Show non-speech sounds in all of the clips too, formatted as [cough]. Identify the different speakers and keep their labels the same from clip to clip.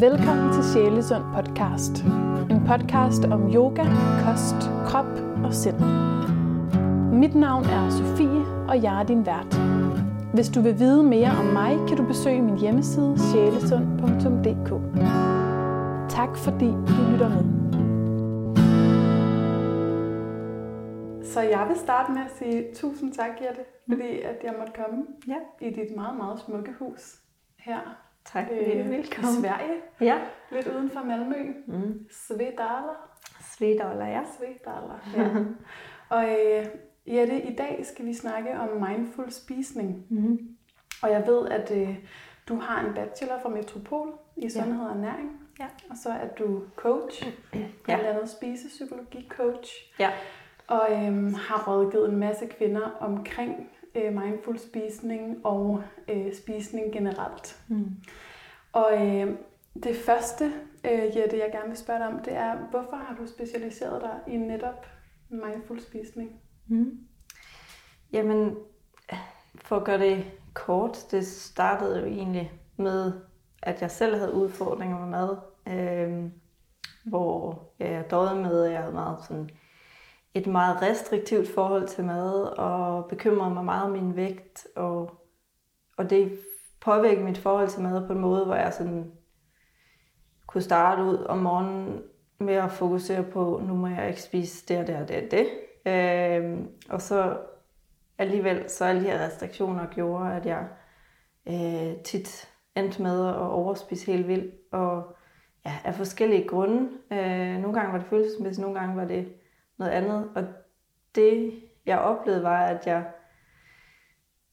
Speaker 1: Velkommen til Sjælesund podcast. En podcast om yoga, kost, krop og sind. Mit navn er Sofie, og jeg er din vært. Hvis du vil vide mere om mig, kan du besøge min hjemmeside sjælesund.dk. Tak fordi du lytter med. Så jeg vil starte med at sige tusind tak, Jette, fordi at jeg måtte komme
Speaker 2: Ja,
Speaker 1: i dit meget, meget smukke hus her
Speaker 2: tak.
Speaker 1: øh,
Speaker 2: Øh,
Speaker 1: i
Speaker 2: Velkommen.
Speaker 1: Sverige,
Speaker 2: Ja.
Speaker 1: lidt uden for Malmø.
Speaker 2: Mm.
Speaker 1: Svedala.
Speaker 2: Svedala, ja.
Speaker 1: Svedala, [laughs] ja. Og øh, Jette, i dag skal vi snakke om mindful spisning.
Speaker 2: Mm.
Speaker 1: Og jeg ved, at øh, du har en bachelor fra Metropol i sundhed og ernæring.
Speaker 2: Ja.
Speaker 1: Og så er du coach, blandt andet spisepsykologi-coach.
Speaker 2: Ja.
Speaker 1: Og øhm, har rådgivet en masse kvinder omkring øh, mindful spisning og øh, spisning generelt.
Speaker 2: Mm.
Speaker 1: Og øh, det første, øh, Jette, jeg gerne vil spørge dig om, det er, hvorfor har du specialiseret dig i netop mindful spisning?
Speaker 2: Mm. Jamen, for at gøre det kort, det startede jo egentlig med, at jeg selv havde udfordringer med mad, øh, hvor jeg døde med, at jeg havde meget sådan et meget restriktivt forhold til mad, og bekymrede mig meget om min vægt, og, og det påvirke mit forhold til mad på en måde, hvor jeg sådan kunne starte ud om morgenen med at fokusere på, nu må jeg ikke spise det og det og det og det. Øh, og så alligevel, så alle de her restriktioner gjorde, at jeg øh, tit endte med at overspise helt vildt, og ja, af forskellige grunde. Øh, nogle gange var det følelsesmæssigt, nogle gange var det noget andet, og det jeg oplevede var, at jeg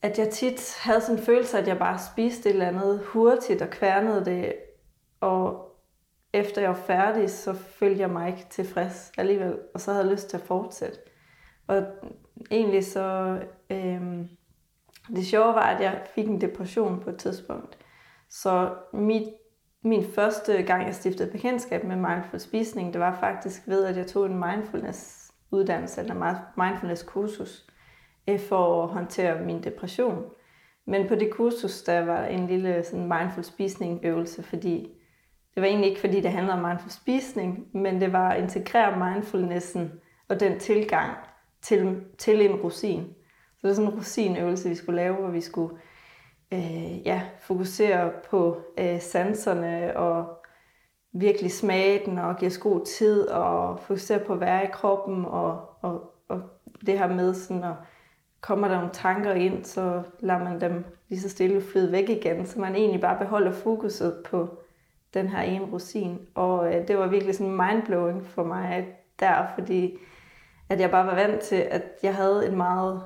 Speaker 2: at jeg tit havde sådan en følelse, at jeg bare spiste et eller andet hurtigt og kværnede det, og efter jeg var færdig, så følte jeg mig ikke tilfreds alligevel, og så havde jeg lyst til at fortsætte. Og egentlig så, øhm, det sjove var, at jeg fik en depression på et tidspunkt. Så mit, min første gang, jeg stiftede bekendtskab med mindful spisning, det var faktisk ved, at jeg tog en mindfulness uddannelse, eller mindfulness kursus, øh, for at håndtere min depression. Men på det kursus, der var en lille sådan mindful spisning øvelse, fordi det var egentlig ikke, fordi det handlede om mindful spisning, men det var at integrere mindfulnessen og den tilgang til, til en rosin. Så det var sådan en rosinøvelse, vi skulle lave, hvor vi skulle øh, ja, fokusere på øh, sanserne og virkelig smage den og give os god tid og fokusere på at være i kroppen og, og, og det her med sådan at kommer der nogle tanker ind, så lader man dem lige så stille flyde væk igen, så man egentlig bare beholder fokuset på den her ene rosin. Og øh, det var virkelig sådan mindblowing for mig der, fordi at jeg bare var vant til, at jeg havde et meget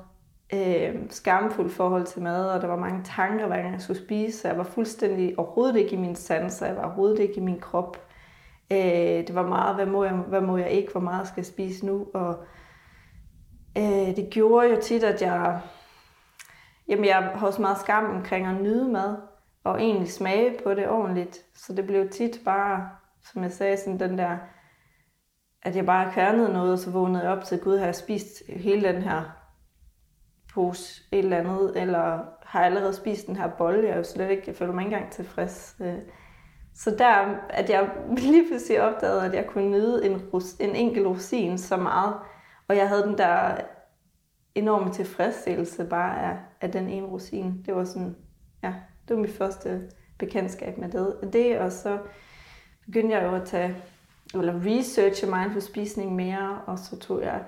Speaker 2: øh, skamfuldt forhold til mad, og der var mange tanker, hver gang jeg skulle spise, så jeg var fuldstændig overhovedet ikke i min sanser, jeg var overhovedet ikke i min krop. Øh, det var meget, hvad må, jeg, hvad må jeg ikke, hvor meget skal jeg spise nu, og øh, det gjorde jo tit, at jeg, jamen jeg har også meget skam omkring at nyde mad, og egentlig smage på det ordentligt. Så det blev tit bare, som jeg sagde, sådan den der, at jeg bare kværnede noget, og så vågnede jeg op til, gud, har jeg spist hele den her pose et eller andet, eller har jeg allerede spist den her bolle, jeg er jo slet ikke, jeg føler mig ikke engang tilfreds. Øh. Så der, at jeg [laughs] lige pludselig opdagede, at jeg kunne nyde en, en enkelt rosin så meget, og jeg havde den der enorme tilfredsstillelse bare af, af den ene rosin. Det var sådan, ja, det var mit første bekendtskab med det. det og så begyndte jeg jo at tage, eller researche mindful spisning mere, og så tog jeg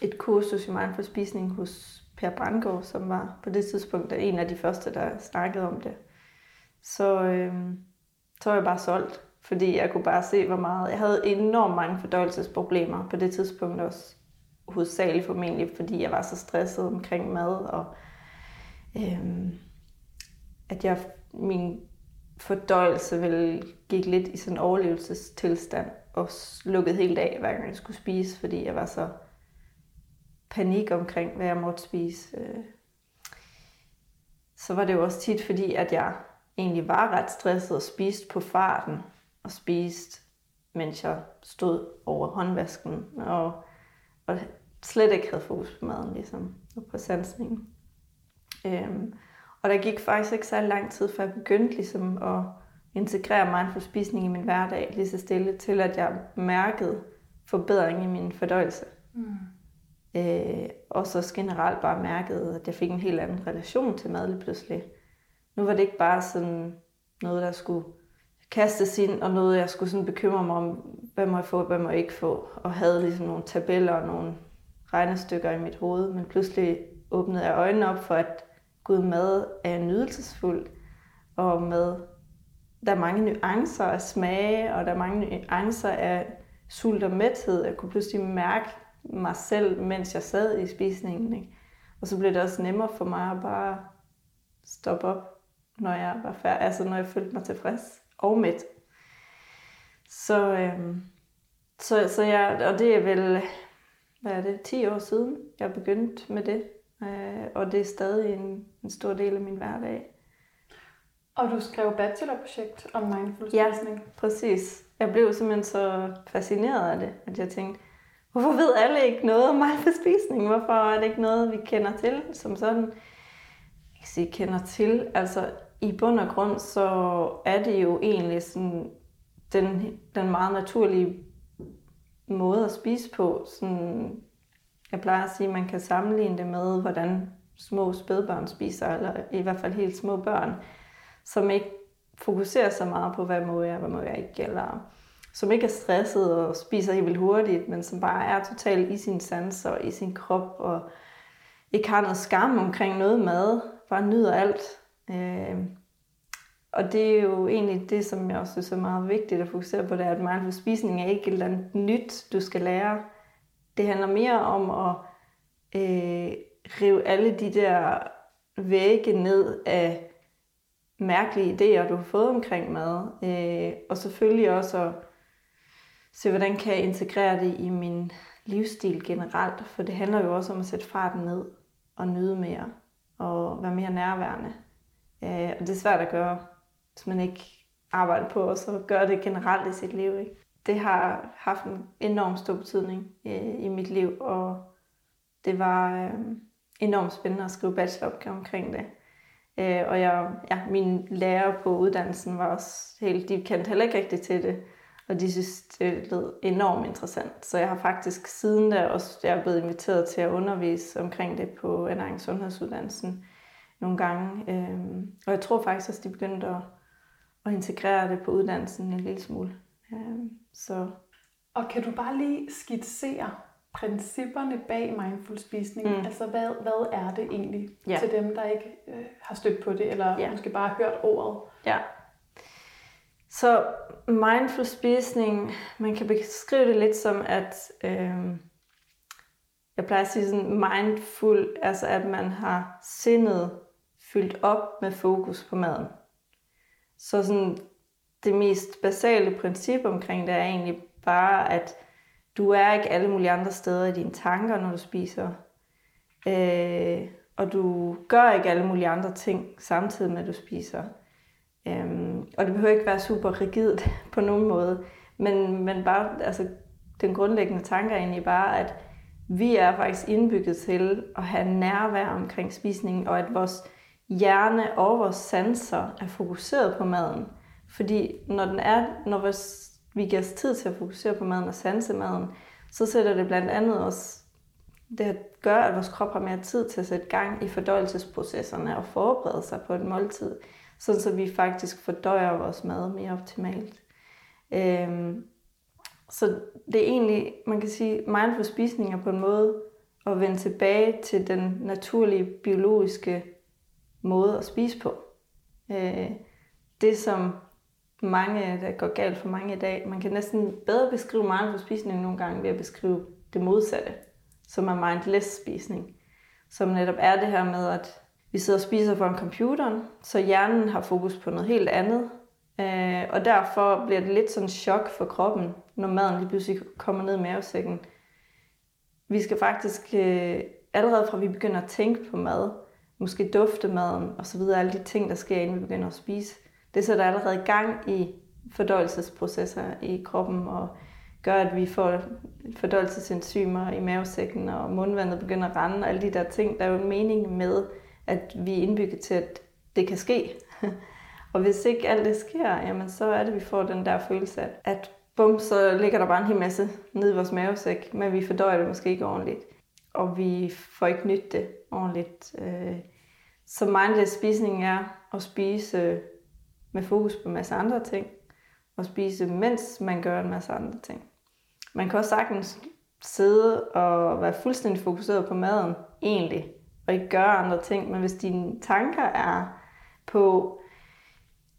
Speaker 2: et kursus i mindful spisning hos Per Brandgaard, som var på det tidspunkt en af de første, der snakkede om det. Så, øh, så var jeg bare solgt, fordi jeg kunne bare se, hvor meget... Jeg havde enormt mange fordøjelsesproblemer på det tidspunkt også. Hovedsageligt formentlig, fordi jeg var så stresset omkring mad, og øhm, at jeg, min fordøjelse vel gik lidt i sådan en overlevelsestilstand, og lukkede helt af, hver gang jeg skulle spise, fordi jeg var så panik omkring, hvad jeg måtte spise. Øh, så var det jo også tit, fordi at jeg egentlig var ret stresset og spiste på farten, og spiste, mens jeg stod over håndvasken, og, og slet ikke havde fokus på maden, ligesom, og på sansningen. Øhm, og der gik faktisk ikke så lang tid, før jeg begyndte ligesom at integrere mindful spisning i min hverdag lige så stille, til at jeg mærkede forbedring i min fordøjelse. Mm. Øh, og så generelt bare mærkede, at jeg fik en helt anden relation til mad lige pludselig. Nu var det ikke bare sådan noget, der skulle kastes ind, og noget, jeg skulle sådan bekymre mig om, hvad må jeg få, hvad må jeg ikke få, og havde ligesom nogle tabeller og nogle regnestykker i mit hoved, men pludselig åbnede jeg øjnene op for, at Gud mad er nydelsesfuld, og med, der er mange nuancer af smage, og der er mange nuancer af sult og mæthed. Jeg kunne pludselig mærke mig selv, mens jeg sad i spisningen. Ikke? Og så blev det også nemmere for mig at bare stoppe op, når jeg var færdig, altså når jeg følte mig tilfreds og mæt. Så, øhm, så, så jeg, og det er vel, hvad er det, 10 år siden, jeg begyndte med det. Øh, og det er stadig en, en stor del af min hverdag.
Speaker 1: Og du skrev bachelorprojekt om mindful
Speaker 2: Ja, præcis. Jeg blev simpelthen så fascineret af det, at jeg tænkte, hvorfor ved alle ikke noget om mindful spisning? Hvorfor er det ikke noget, vi kender til som sådan? Jeg kan sige, kender til. Altså, i bund og grund, så er det jo egentlig sådan den, den meget naturlige måde at spise på. Sådan, jeg plejer at sige, at man kan sammenligne det med, hvordan små spædbørn spiser, eller i hvert fald helt små børn, som ikke fokuserer så meget på, hvad må jeg, hvad må jeg ikke, eller som ikke er stresset og spiser helt vildt hurtigt, men som bare er totalt i sin sans og i sin krop, og ikke har noget skam omkring noget mad, bare nyder alt. Øh, og det er jo egentlig det, som jeg også synes er meget vigtigt at fokusere på, det er, at mindful spisning er ikke et eller andet nyt, du skal lære. Det handler mere om at øh, rive alle de der vægge ned af mærkelige idéer, du har fået omkring mad. Øh, og selvfølgelig også at se, hvordan kan jeg integrere det i min livsstil generelt. For det handler jo også om at sætte farten ned og nyde mere og være mere nærværende. Øh, og det er svært at gøre, hvis man ikke arbejder på at så gøre det generelt i sit liv. Ikke? Det har haft en enorm stor betydning øh, i mit liv, og det var øh, enormt spændende at skrive bacheloropgave omkring det. Øh, og jeg, ja, min lærer på uddannelsen var også helt, de kendte heller ikke rigtigt til det, og de synes, det lød enormt interessant. Så jeg har faktisk siden da også jeg er blevet inviteret til at undervise omkring det på ernæring sundhedsuddannelsen nogle gange. Øhm, og jeg tror faktisk også, de begyndte at, at integrere det på uddannelsen en lille smule. Øhm, så.
Speaker 1: Og kan du bare lige skitsere principperne bag mindful spisning? Mm. Altså, hvad, hvad er det egentlig ja. til dem, der ikke øh, har stødt på det, eller ja. måske bare har hørt ordet?
Speaker 2: Ja. Så mindful spisning, man kan beskrive det lidt som, at øh, jeg plejer at sige sådan mindful, altså at man har sindet fyldt op med fokus på maden. Så sådan, det mest basale princip omkring det er egentlig bare, at du er ikke alle mulige andre steder i dine tanker, når du spiser. Øh, og du gør ikke alle mulige andre ting samtidig med, at du spiser. Øhm, og det behøver ikke være super rigidt [laughs] på nogen måde, men, men bare, altså, den grundlæggende tanke er egentlig bare, at vi er faktisk indbygget til at have nærvær omkring spisningen, og at vores hjerne og vores sanser er fokuseret på maden. Fordi når, den er, når vores, vi giver os tid til at fokusere på maden og sanse maden, så sætter det blandt andet også det gør, at vores krop har mere tid til at sætte gang i fordøjelsesprocesserne og forberede sig på et måltid, sådan så vi faktisk fordøjer vores mad mere optimalt. Øhm, så det er egentlig, man kan sige, mindful spisning er på en måde at vende tilbage til den naturlige biologiske måde at spise på. Øh, det som mange, der går galt for mange i dag, man kan næsten bedre beskrive mindful spisning nogle gange ved at beskrive det modsatte, som er mindless spisning. Som netop er det her med, at vi sidder og spiser foran computeren, så hjernen har fokus på noget helt andet. Øh, og derfor bliver det lidt sådan chok for kroppen, når maden lige pludselig kommer ned i mavesækken. Vi skal faktisk, øh, allerede fra vi begynder at tænke på mad, måske dufte maden og så videre, alle de ting, der sker, inden vi begynder at spise, det sætter allerede gang i fordøjelsesprocesser i kroppen og gør, at vi får fordøjelsesenzymer i mavesækken, og mundvandet begynder at rende, og alle de der ting. Der er jo en mening med, at vi er indbygget til, at det kan ske. [laughs] Og hvis ikke alt det sker, jamen så er det, vi får den der følelse af, at bum, så ligger der bare en hel masse nede i vores mavesæk, men vi fordøjer det måske ikke ordentligt. Og vi får ikke nyt det ordentligt. Øh, så mindless spisning er at spise med fokus på en masse andre ting, og spise mens man gør en masse andre ting. Man kan også sagtens sidde og være fuldstændig fokuseret på maden, egentlig, og ikke gøre andre ting, men hvis dine tanker er på,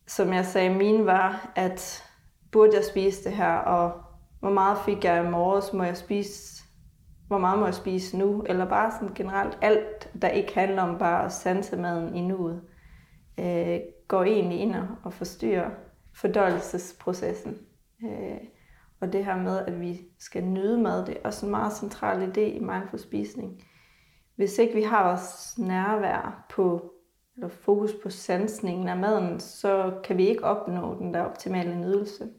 Speaker 2: som jeg sagde, mine var, at burde jeg spise det her, og hvor meget fik jeg i morges, må jeg spise, hvor meget må jeg spise nu, eller bare sådan generelt alt, der ikke handler om bare at sanse maden i nuet, øh, går egentlig ind og forstyrrer fordøjelsesprocessen. Øh, og det her med, at vi skal nyde mad, det er også en meget central idé i mindful spisning. Hvis ikke vi har vores nærvær på, eller fokus på sansningen af maden, så kan vi ikke opnå den der optimale nydelse.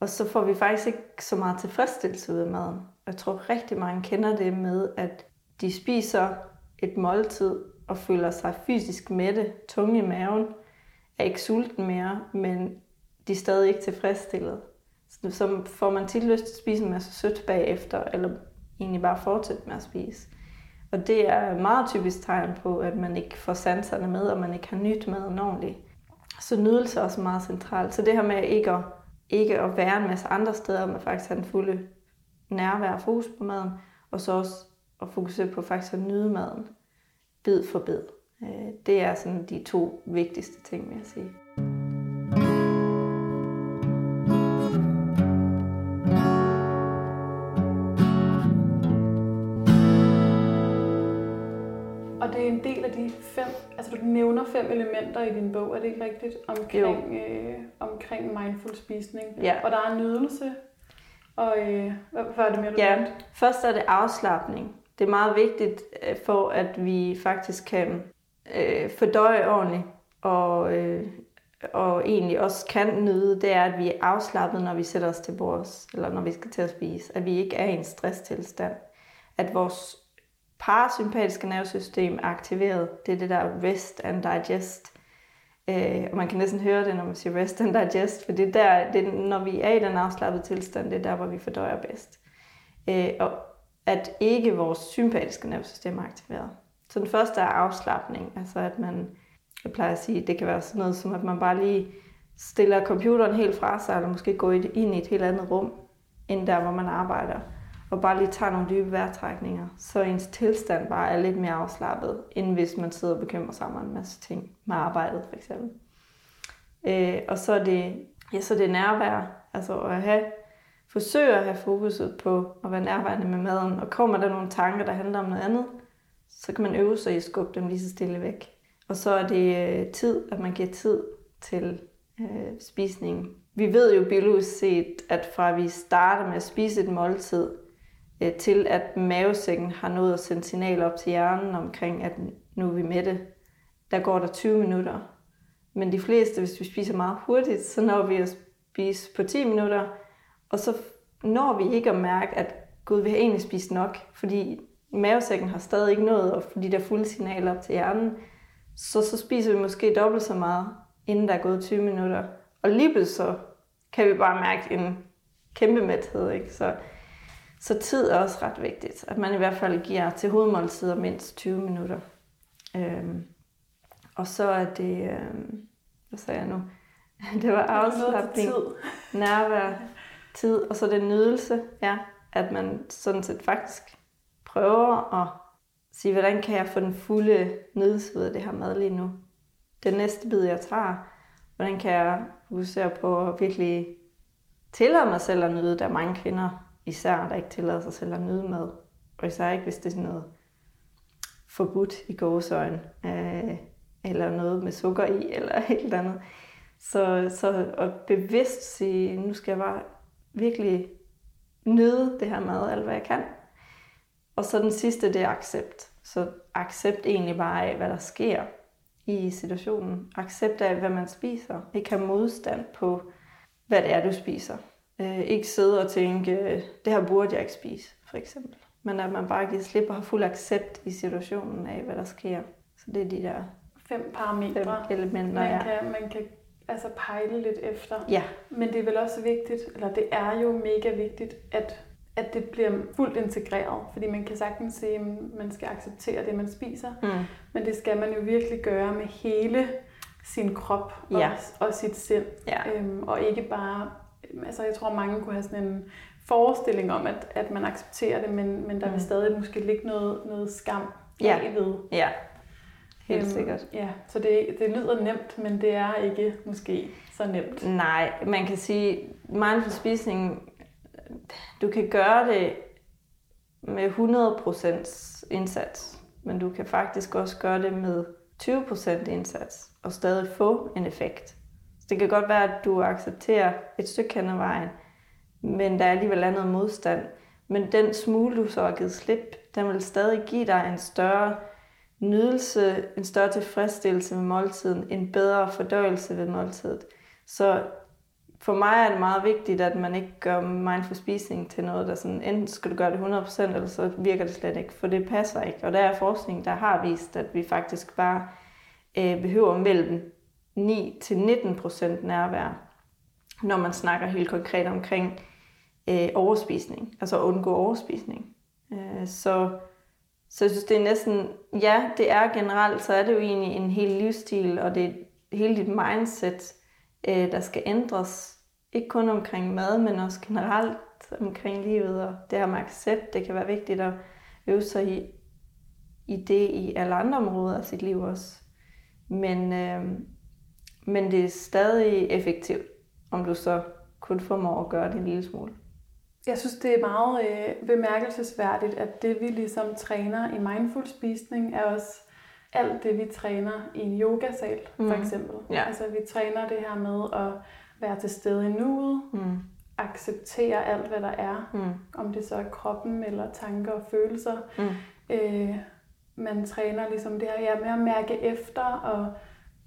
Speaker 2: Og så får vi faktisk ikke så meget tilfredsstillelse ud af maden. Jeg tror rigtig mange kender det med, at de spiser et måltid og føler sig fysisk mætte, tunge i maven, er ikke sulten mere, men de er stadig ikke tilfredsstillet. Så får man tit lyst til at spise en masse sødt bagefter, eller egentlig bare fortsætte med at spise. Og det er et meget typisk tegn på, at man ikke får sanserne med, og man ikke har nyt maden ordentligt. Så nydelse er også meget centralt. Så det her med ikke at, ikke at være en masse andre steder, men faktisk have den fulde nærvær og fokus på maden, og så også at fokusere på faktisk at nyde maden, bid for bid. Øh, det er sådan de to vigtigste ting, vil jeg sige.
Speaker 1: det er en del af de fem, altså du nævner fem elementer i din bog, er det ikke rigtigt? Omkring, øh, omkring mindful spisning.
Speaker 2: Ja.
Speaker 1: Og der er nydelse. Og øh, hvad, hvad er det mere, du
Speaker 2: Ja, først er det afslappning. Det er meget vigtigt øh, for, at vi faktisk kan øh, fordøje ordentligt og, øh, og egentlig også kan nyde, det er, at vi er afslappet, når vi sætter os til bords, eller når vi skal til at spise. At vi ikke er i en stresstilstand. At vores parasympatiske nervesystem er aktiveret. Det er det der rest and digest. Øh, og man kan næsten høre det, når man siger rest and digest, for det er der, det er, når vi er i den afslappede tilstand, det er der, hvor vi fordøjer bedst. Øh, og at ikke vores sympatiske nervesystem er aktiveret. Så den første er afslappning, altså at man, jeg plejer at sige, det kan være sådan noget som, at man bare lige stiller computeren helt fra sig, eller måske går ind i et helt andet rum, end der, hvor man arbejder og bare lige tager nogle dybe vejrtrækninger, så ens tilstand bare er lidt mere afslappet, end hvis man sidder og bekymrer sig om en masse ting med arbejdet for eksempel. Øh, og så er det, ja, så er det nærvær, altså at have, forsøge at have fokuset på at være nærværende med maden, og kommer der nogle tanker, der handler om noget andet, så kan man øve sig i at skubbe dem lige så stille væk. Og så er det øh, tid, at man giver tid til øh, spisningen. Vi ved jo biologisk set, at fra vi starter med at spise et måltid, øh, til at mavesækken har nået at sende signal op til hjernen omkring, at nu er vi med det. Der går der 20 minutter. Men de fleste, hvis vi spiser meget hurtigt, så når vi at spise på 10 minutter, og så når vi ikke at mærke, at gud, vi har egentlig spist nok, fordi mavesækken har stadig ikke nået at fordi der er fulde signaler op til hjernen, så, så spiser vi måske dobbelt så meget, inden der er gået 20 minutter. Og lige så kan vi bare mærke en kæmpe mæthed. Ikke? Så så tid er også ret vigtigt, at man i hvert fald giver til hovedmåltider mindst 20 minutter. Øhm, og så er det, øhm, hvad sagde jeg nu? [laughs] Det var afslappning, nærvær, tid, og så det nydelse, ja, at man sådan set faktisk prøver at sige, hvordan kan jeg få den fulde nydelse af det her mad lige nu? Den næste bid, jeg tager, hvordan kan jeg fokusere på at virkelig tillade mig selv at nyde? Der er mange kvinder, især der ikke tillader sig selv at nyde mad. Og især ikke, hvis det er sådan noget forbudt i gåsøjen, øh, eller noget med sukker i, [laughs] eller et eller andet. Så, så at bevidst sige, nu skal jeg bare virkelig nyde det her mad, alt hvad jeg kan. Og så den sidste, det er accept. Så accept egentlig bare af, hvad der sker i situationen. Accept af, hvad man spiser. Ikke have modstand på, hvad det er, du spiser. Øh, ikke sidde og tænke, det her burde jeg ikke spise, for eksempel. Men at man bare giver slip og har fuld accept i situationen af, hvad der sker. Så det er de der
Speaker 1: fem parametre,
Speaker 2: fem elementer,
Speaker 1: man,
Speaker 2: ja.
Speaker 1: kan, man kan altså pejle lidt efter.
Speaker 2: Ja.
Speaker 1: Men det er vel også vigtigt, eller det er jo mega vigtigt, at, at det bliver fuldt integreret. Fordi man kan sagtens sige, at man skal acceptere det, man spiser.
Speaker 2: Mm.
Speaker 1: Men det skal man jo virkelig gøre med hele sin krop og,
Speaker 2: Ja.
Speaker 1: og sit sind.
Speaker 2: Ja.
Speaker 1: Øhm, og ikke bare, altså jeg tror mange kunne have sådan en forestilling om, at, at man accepterer det, men, men der mm. vil stadig måske ligge noget, noget skam
Speaker 2: Ja.
Speaker 1: bagved.
Speaker 2: Ja. Helt
Speaker 1: Øhm,
Speaker 2: sikkert.
Speaker 1: Ja, så det, det lyder nemt, men det er ikke måske så nemt.
Speaker 2: Nej, man kan sige, mindful spisning, du kan gøre det med 100% indsats, men du kan faktisk også gøre det med 20% indsats og stadig få en effekt. Det kan godt være, at du accepterer et stykke hen ad vejen, men der er alligevel andet modstand. Men den smule, du så har givet slip, den vil stadig give dig en større nydelse, en større tilfredsstillelse med måltiden, en bedre fordøjelse ved måltidet. Så for mig er det meget vigtigt, at man ikke gør mindful spisning til noget, der sådan, enten skal du gøre det 100%, eller så virker det slet ikke, for det passer ikke. Og der er forskning, der har vist, at vi faktisk bare øh, behøver mellem 9-19% nærvær, når man snakker helt konkret omkring øh, overspisning, altså at undgå overspisning. Øh, så, så jeg synes, det er næsten, ja, det er generelt, så er det jo egentlig en hel livsstil, og det er hele dit mindset, øh, der skal ændres. Ikke kun omkring mad, men også generelt omkring livet, og det her med accept, det kan være vigtigt at øve sig i, i det i alle andre områder af sit liv også. Men, øh, men det er stadig effektivt, om du så kun formår at gøre det en lille smule.
Speaker 1: Jeg synes, det er meget øh, bemærkelsesværdigt, at det vi ligesom træner i mindful spisning, er også alt det, vi træner i en yogasal, for
Speaker 2: Mhm.
Speaker 1: eksempel.
Speaker 2: Ja.
Speaker 1: Altså, vi træner det her med at være til stede i nuet,
Speaker 2: Mm.
Speaker 1: acceptere alt, hvad der er,
Speaker 2: Mm.
Speaker 1: om det så er kroppen eller tanker og følelser.
Speaker 2: Mm.
Speaker 1: Øh, man træner ligesom det her ja, med at mærke efter og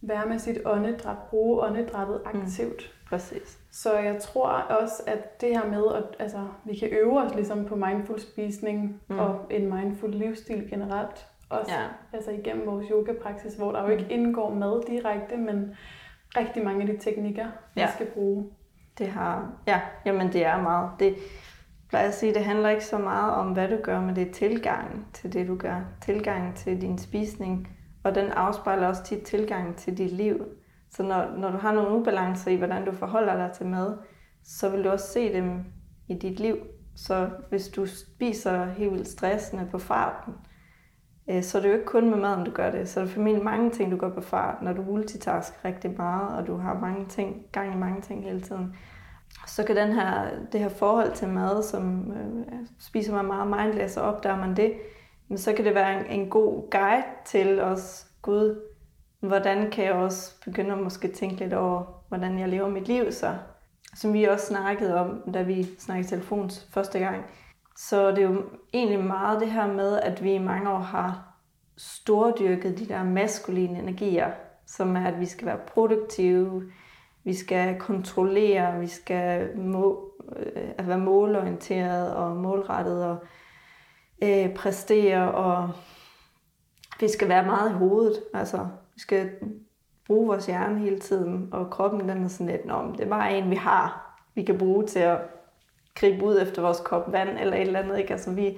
Speaker 1: være med sit åndedræt, bruge åndedrættet aktivt.
Speaker 2: Præcis.
Speaker 1: Så jeg tror også, at det her med, at altså, vi kan øve os ligesom på mindful spisning mm. og en mindful livsstil generelt. Også
Speaker 2: Ja.
Speaker 1: altså igennem vores yogapraksis, hvor der jo ikke indgår mad direkte, men rigtig mange af de teknikker, vi
Speaker 2: Ja.
Speaker 1: skal bruge.
Speaker 2: Det har, ja, jamen det er meget. Det plejer at sige, det handler ikke så meget om, hvad du gør, men det er tilgangen til det, du gør. Tilgangen til din spisning, og den afspejler også tit tilgangen til dit liv. Så når, når du har nogle ubalancer i, hvordan du forholder dig til mad, så vil du også se dem i dit liv. Så hvis du spiser helt vildt stressende på farten, øh, så er det jo ikke kun med maden, du gør det. Så er der formentlig mange ting, du gør på fart, når du multitasker rigtig meget, og du har mange ting, gang i mange ting hele tiden. Så kan den her, det her forhold til mad, som øh, spiser man meget mindless, og opdager man det, men så kan det være en, en god guide til os, Gud, hvordan kan jeg også begynde at måske tænke lidt over, hvordan jeg lever mit liv så. Som vi også snakkede om, da vi snakkede telefon første gang. Så det er jo egentlig meget det her med, at vi i mange år har stordyrket de der maskuline energier, som er, at vi skal være produktive, vi skal kontrollere, vi skal må, øh, at være målorienteret og målrettet og øh, præstere, og vi skal være meget i hovedet. Altså, vi skal bruge vores hjerne hele tiden, og kroppen den er sådan lidt, Nå, men det er bare en, vi har, vi kan bruge til at gribe ud efter vores kop vand eller et eller andet. Ikke? Altså, vi,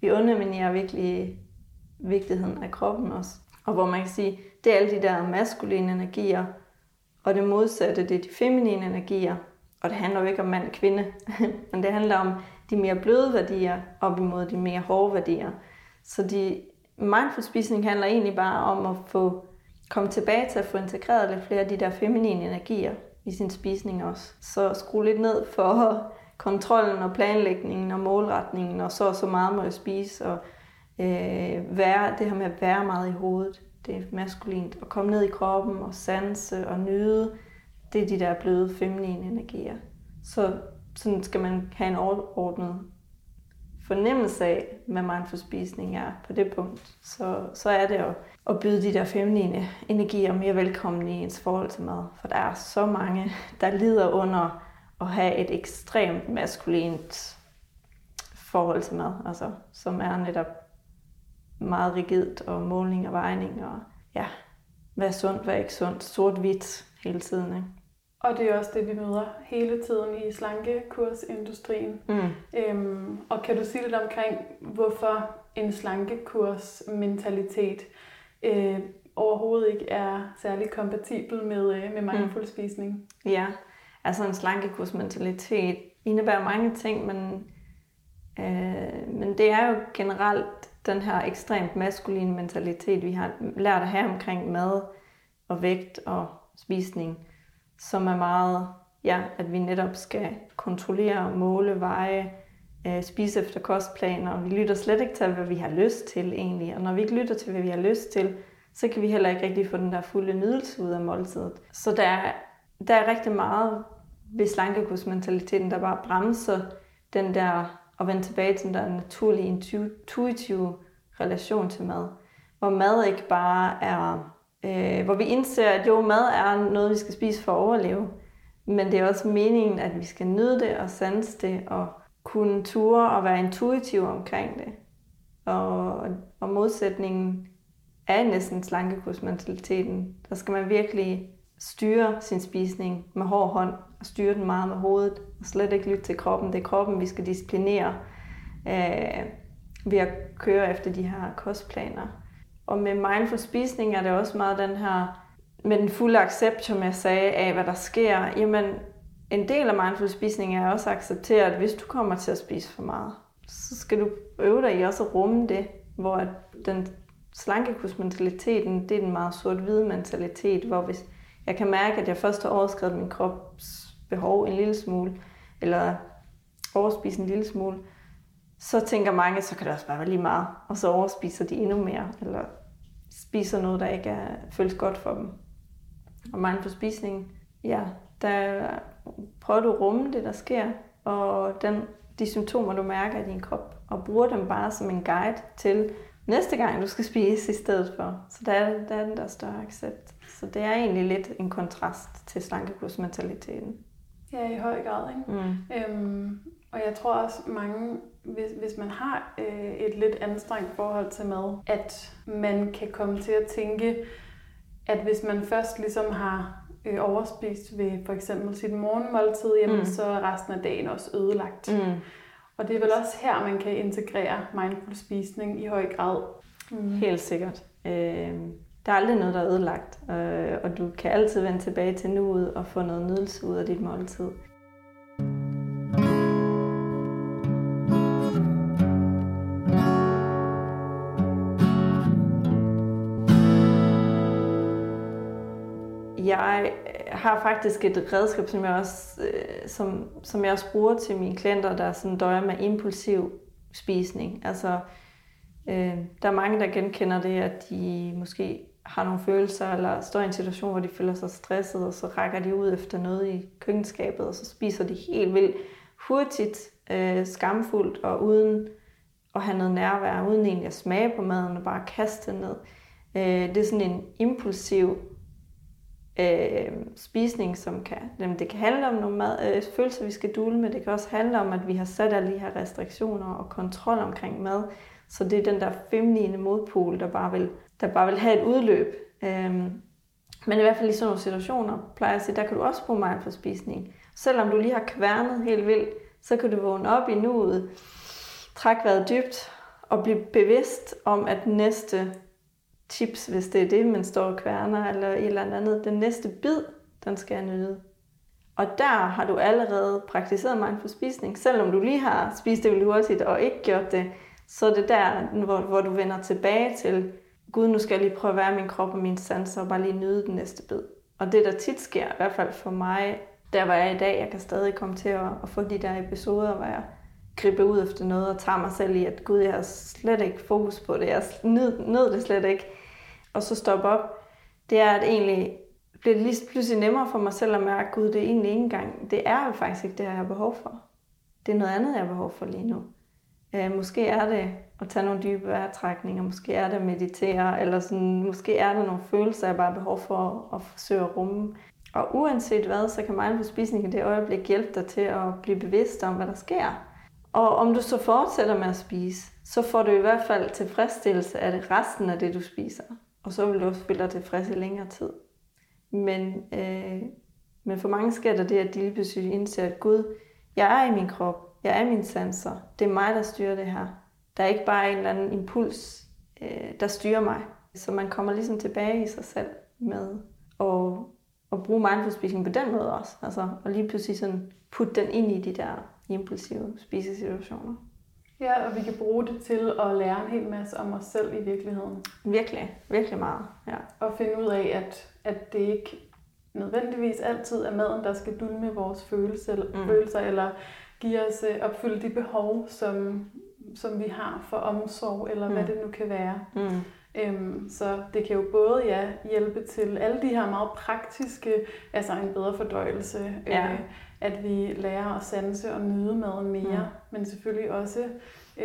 Speaker 2: vi underminerer virkelig vigtigheden af kroppen også. Og hvor man kan sige, det er alle de der maskuline energier, og det modsatte, det er de feminine energier. Og det handler jo ikke om mand og kvinde, [laughs] men det handler om de mere bløde værdier op imod de mere hårde værdier. Så de, mindful spisning handler egentlig bare om at få komme tilbage til at få integreret lidt flere af de der feminine energier i sin spisning også. Så skrue lidt ned for [laughs] kontrollen og planlægningen og målretningen, og så og så meget må jeg spise, og øh, være, det her med at være meget i hovedet, det er maskulint, og komme ned i kroppen og sanse og nyde, det er de der bløde feminine energier. Så sådan skal man have en overordnet fornemmelse af, hvad mindful spisning er på det punkt, så, så er det at, at byde de der feminine energier mere velkommen i ens forhold til mad. For der er så mange, der lider under at have et ekstremt maskulint forhold til mad, altså, som er netop meget rigidt og måling og vejning og ja, hvad er sundt, hvad er ikke sundt, sort-hvidt hele tiden. Ikke?
Speaker 1: Og det er også det, vi møder hele tiden i slankekursindustrien.
Speaker 2: Mm.
Speaker 1: Øhm, og kan du sige lidt omkring, hvorfor en slankekurs-mentalitet øh, overhovedet ikke er særlig kompatibel med, øh, med mindful spisning?
Speaker 2: Ja, altså en slankekursmentalitet indebærer mange ting, men, øh, men det er jo generelt den her ekstremt maskuline mentalitet, vi har lært at have omkring mad og vægt og spisning, som er meget, ja, at vi netop skal kontrollere, måle, veje, øh, spise efter kostplaner, og vi lytter slet ikke til, hvad vi har lyst til egentlig. Og når vi ikke lytter til, hvad vi har lyst til, så kan vi heller ikke rigtig få den der fulde nydelse ud af måltidet. Så der er, der er rigtig meget ved slankekursmentaliteten, der bare bremser den der og vende tilbage til den der naturlige, intuitive relation til mad. Hvor mad ikke bare er, øh, hvor vi indser, at jo, mad er noget, vi skal spise for at overleve. Men det er også meningen, at vi skal nyde det og sanse det og kunne ture og være intuitiv omkring det. Og, og modsætningen er næsten slankekursmentaliteten. Der skal man virkelig styre sin spisning med hård hånd og styre den meget med hovedet og slet ikke lytte til kroppen. Det er kroppen, vi skal disciplinere øh, ved at køre efter de her kostplaner. Og med mindful spisning er det også meget den her, med den fulde accept, som jeg sagde, af hvad der sker. Jamen, en del af mindful spisning er også at acceptere, at hvis du kommer til at spise for meget, så skal du øve dig i også at rumme det, hvor den slankekursmentaliteten, det er den meget sort-hvide mentalitet, hvor hvis jeg kan mærke, at jeg først har overskrevet min krops behov en lille smule, eller overspise en lille smule, så tænker mange, så kan det også bare være lige meget, og så overspiser de endnu mere, eller spiser noget, der ikke er, føles godt for dem. Og mindful spisning, ja, der prøver du at rumme det, der sker, og den, de symptomer, du mærker i din krop, og bruger dem bare som en guide til næste gang, du skal [laughs] spise i stedet for. Så der er, der er den der større accept. Så det er egentlig lidt en kontrast til slankekursmentaliteten.
Speaker 1: Ja, i høj grad. Ikke? Mm. Øhm, og jeg tror også mange, hvis, hvis man har øh, et lidt anstrengt forhold til mad, at man kan komme til at tænke, at hvis man først ligesom har øh, overspist ved for eksempel sit morgenmåltid, jamen, mm. så er resten af dagen også ødelagt. Mm. Og det er vel også her, man kan integrere mindful spisning i høj grad.
Speaker 2: Mm. Helt sikkert. Øh, der er aldrig noget, der er ødelagt, øh, og du kan altid vende tilbage til nuet og få noget nydelse ud af dit måltid. Jeg øh, har faktisk et redskab, som jeg også, øh, som, som jeg også bruger til mine klienter, der sådan døjer med impulsiv spisning. Altså, øh, der er mange, der genkender det, at de måske har nogle følelser, eller står i en situation, hvor de føler sig stresset, og så rækker de ud efter noget i køkkenskabet, og så spiser de helt vildt hurtigt, øh, skamfuldt, og uden at have noget nærvær, uden egentlig at smage på maden, og bare kaste ned. Øh, det er sådan en impulsiv øh, spisning, som kan, jamen det kan handle om nogle mad, øh, følelser, vi skal dule med. Det kan også handle om, at vi har sat alle de her restriktioner og kontrol omkring mad. Så det er den der feminine modpol, der bare vil, der bare vil have et udløb. Øh, men i hvert fald i sådan nogle situationer, plejer jeg at sige, der kan du også bruge mindful spisning. Selvom du lige har kværnet helt vildt, så kan du vågne op i nuet, trække vejret dybt og blive bevidst om, at næste chips, hvis det er det, man står og kværner, eller et eller andet. Den næste bid, den skal jeg nyde. Og der har du allerede praktiseret mindful spisning. Selvom du lige har spist det hurtigt og ikke gjort det, så er det der, hvor, hvor du vender tilbage til, Gud, nu skal jeg lige prøve at være min krop og mine sanser og bare lige nyde den næste bid. Og det, der tit sker, i hvert fald for mig, der var jeg i dag, jeg kan stadig komme til at, at få de der episoder, hvor jeg griber ud efter noget og tager mig selv i, at Gud, jeg har slet ikke fokus på det, jeg nød, nød det slet ikke og så stoppe op, det er at egentlig bliver det lige pludselig nemmere for mig selv at mærke, Gud, det er egentlig ikke engang, det er jo faktisk ikke det, jeg har behov for. Det er noget andet, jeg har behov for lige nu. Øh, måske er det at tage nogle dybe vejrtrækninger, måske er det at meditere, eller sådan, måske er der nogle følelser, jeg bare har behov for at, at forsøge at rumme. Og uanset hvad, så kan mindful spisning i det øjeblik hjælpe dig til at blive bevidst om, hvad der sker. Og om du så fortsætter med at spise, så får du i hvert fald tilfredsstillelse af det resten af det, du spiser. Og så vil du også føle dig tilfreds i længere tid. Men, øh, Men for mange sker der det, at de lige pludselig indser, at Gud, jeg er i min krop, jeg er min sanser, det er mig, der styrer det her. Der er ikke bare en eller anden impuls, øh, der styrer mig. Så man kommer ligesom tilbage i sig selv med at, at bruge mindful speaking på den måde også. Altså og lige pludselig sådan putte den ind i de der impulsive spisesituationer.
Speaker 1: Ja, og vi kan bruge det til at lære en hel masse om os selv i virkeligheden.
Speaker 2: Virkelig, virkelig meget, ja.
Speaker 1: Og finde ud af, at, at det ikke nødvendigvis altid er maden, der skal dulme vores følelser, mm. følelser eller give os øh, opfylde de behov, som, som vi har for omsorg, eller mm. hvad det nu kan være. Mm. Øhm, så det kan jo både ja, hjælpe til alle de her meget praktiske, altså en bedre fordøjelse, ja. øh, at vi lærer at sanse og nyde maden mere, mm. men selvfølgelig også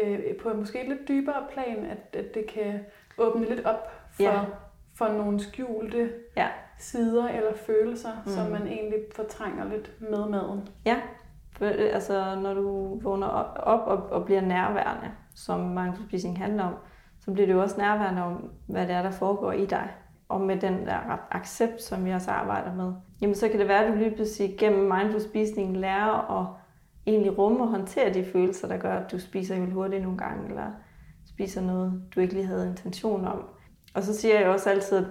Speaker 1: øh, på en måske lidt dybere plan, at, at det kan åbne lidt op for, ja. for nogle skjulte ja. sider eller følelser, mm. som man egentlig fortrænger lidt med maden.
Speaker 2: Ja, øh, altså når du vågner op og, og bliver nærværende, som mindful spising handler om, så bliver du også nærværende om, hvad det er, der foregår i dig. Og med den der accept, som vi også arbejder med. Jamen så kan det være, at du lige pludselig gennem mindful spisning lærer at egentlig rumme og håndtere de følelser, der gør, at du spiser helt hurtigt nogle gange, eller spiser noget, du ikke lige havde intention om. Og så siger jeg også altid, at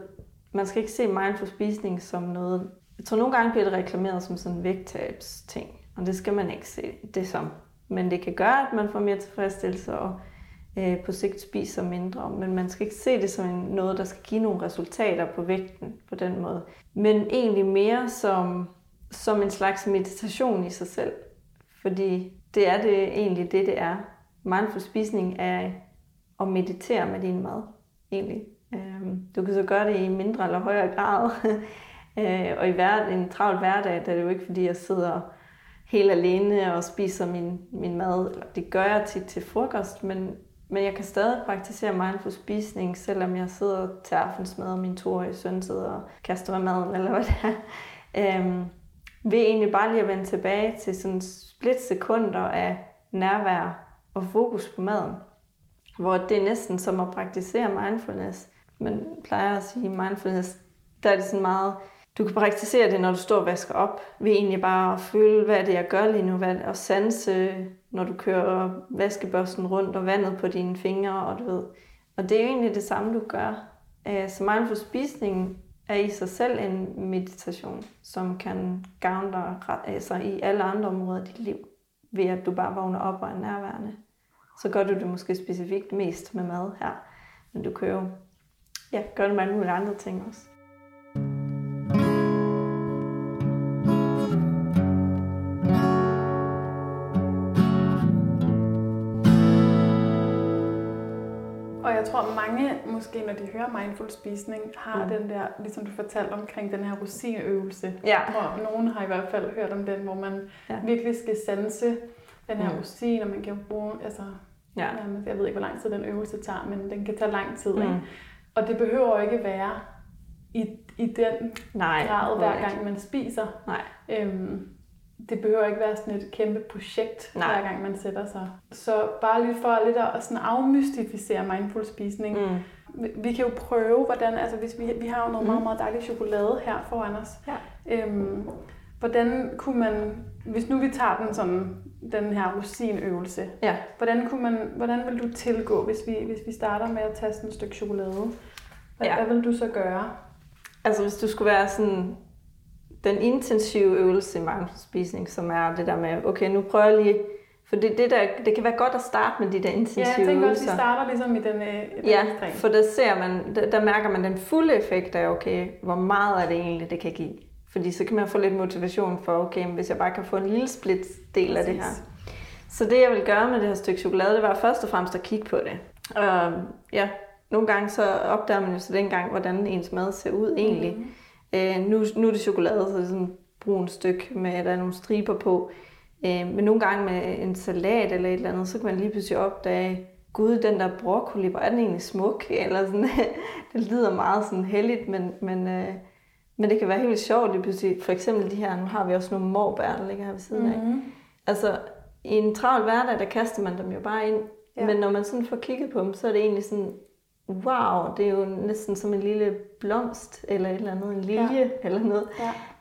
Speaker 2: man skal ikke se mindful spisning som noget... Jeg tror, nogle gange bliver det reklameret som sådan en vægttabsting, og det skal man ikke se det som. Men det kan gøre, at man får mere tilfredsstillelse og øh, på sigt spiser mindre. Men man skal ikke se det som noget, der skal give nogle resultater på vægten på den måde. Men egentlig mere som, som en slags meditation i sig selv. Fordi det er det egentlig det, det er. Mindful spisning er at meditere med din mad, egentlig. Øhm, du kan så gøre det i mindre eller højere grad. [laughs] Øh, og i hver, en travl hverdag, der er det jo ikke, fordi jeg sidder helt alene og spiser min, min mad. Det gør jeg tit til frokost, men men jeg kan stadig praktisere mindful spisning, selvom jeg sidder til aftensmad, og min toårige søn sidder og kaster mig maden, eller hvad det er. Øhm, ved egentlig bare lige at vende tilbage til sådan split sekunder af nærvær og fokus på maden. Hvor det er næsten som at praktisere mindfulness. Man plejer at sige mindfulness, der er det sådan meget du kan praktisere det, når du står og vasker op, ved egentlig bare at føle, hvad det er, jeg gør lige nu, hvad, og sanse, når du kører vaskebørsten rundt, og vandet på dine fingre, og du ved. Og det er jo egentlig det samme, du gør. Øh, så mindful spisning er i sig selv en meditation, som kan gavne dig altså i alle andre områder af dit liv, ved at du bare vågner op og er nærværende. Så gør du det måske specifikt mest med mad her, men du kan jo ja, gøre det med alle mulige andre ting også.
Speaker 1: Mange måske, når de hører mindful spisning, har mm. den der, ligesom du fortalte omkring den her rosinøvelse. Ja. Tror, nogen har i hvert fald hørt om den, hvor man ja. virkelig skal sanse den her mm. rosin, og man kan bruge, altså, ja. jeg ved ikke, hvor lang tid den øvelse tager, men den kan tage lang tid. Mm. Ikke? Og det behøver ikke være i, i den Nej, grad, hver gang man spiser. Nej. Øhm, det behøver ikke være sådan et kæmpe projekt, Nej. hver gang man sætter sig. Så bare lige for lidt at sådan afmystificere mindful spisning. Mm. Vi kan jo prøve, hvordan, altså hvis vi, vi har jo noget mm. meget, meget dejligt chokolade her foran os. Ja. Øhm, hvordan kunne man, hvis nu vi tager den sådan, den her rosinøvelse, ja. hvordan, kunne man, hvordan vil du tilgå, hvis vi, hvis vi starter med at tage sådan et stykke chokolade? Hvad, ja. hvad vil du så gøre?
Speaker 2: Altså hvis du skulle være sådan den intensive øvelse i mindfulness som er det der med, okay, nu prøver jeg lige, for det, det, der, det kan være godt at starte med de der intensive øvelser. Ja, jeg tænker
Speaker 1: også, at vi starter ligesom i den, øh, i den
Speaker 2: Ja, ekstrem. for der ser man, der, der mærker man den fulde effekt af, okay, hvor meget er det egentlig, det kan give. Fordi så kan man få lidt motivation for, okay, hvis jeg bare kan få en lille split del Præcis. af det her. Så det jeg vil gøre med det her stykke chokolade, det var først og fremmest at kigge på det. Og ja, nogle gange så opdager man jo så dengang, hvordan ens mad ser ud egentlig. Mm. Øh, nu, nu er det chokolade, så det er sådan et brunt stykke med, der er nogle striber på. Øh, men nogle gange med en salat eller et eller andet, så kan man lige pludselig opdage, gud, den der broccoli, hvor er den egentlig smuk? [laughs] Eller sådan, [laughs] det lyder meget sådan heldigt, men, men, øh, men det kan være helt sjovt lige pludselig. For eksempel de her, nu har vi også nogle morbær, der ligger her ved siden af. Mm-hmm. Altså, i en travl hverdag, der kaster man dem jo bare ind. Ja. Men når man sådan får kigget på dem, så er det egentlig sådan, wow, det er jo næsten som en lille blomst, eller et eller andet, en lilje, ja. eller noget.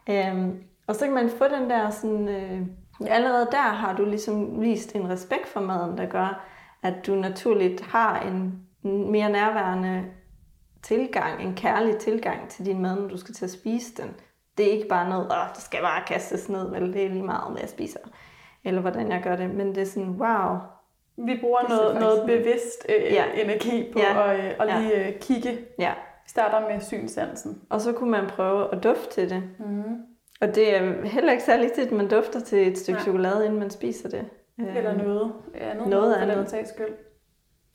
Speaker 2: Ja. Øhm, Og så kan man få den der sådan... Øh, allerede der har du ligesom vist en respekt for maden, der gør, at du naturligt har en mere nærværende tilgang, en kærlig tilgang til din mad, når du skal til at spise den. Det er ikke bare noget, åh, det skal bare kastes ned, vel det er lige meget, hvad jeg spiser. Eller hvordan jeg gør det. Men det er sådan, wow.
Speaker 1: Vi bruger noget, noget bevidst øh, ja. energi på ja. at, øh, at lige ja. øh, kigge.
Speaker 2: Ja.
Speaker 1: Vi starter med synsansen.
Speaker 2: Og så kunne man prøve at dufte til det. Mm. Og det er heller ikke særlig tit, at man dufter til et stykke ja. chokolade, inden man spiser det.
Speaker 1: Eller noget andet.
Speaker 2: Noget andet.
Speaker 1: For den skyld.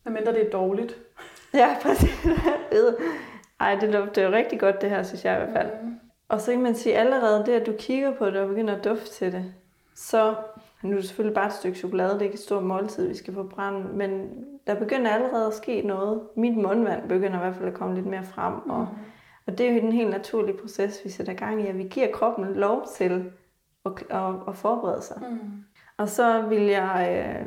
Speaker 1: Hvad det er dårligt.
Speaker 2: Ja, [laughs] præcis. Ej, det lugter jo rigtig godt, det her, synes jeg i hvert fald. Mm. Og så kan man sige, allerede det, at du kigger på det og begynder at dufte til det, så nu er det selvfølgelig bare et stykke chokolade, det er ikke et stort måltid, vi skal få brændt, men der begynder allerede at ske noget. Mit mundvand begynder i hvert fald at komme lidt mere frem, mm. og, og det er jo en helt naturlig proces, vi sætter gang i, at vi giver kroppen lov til at, at, at forberede sig. Mm. Og så vil jeg øh,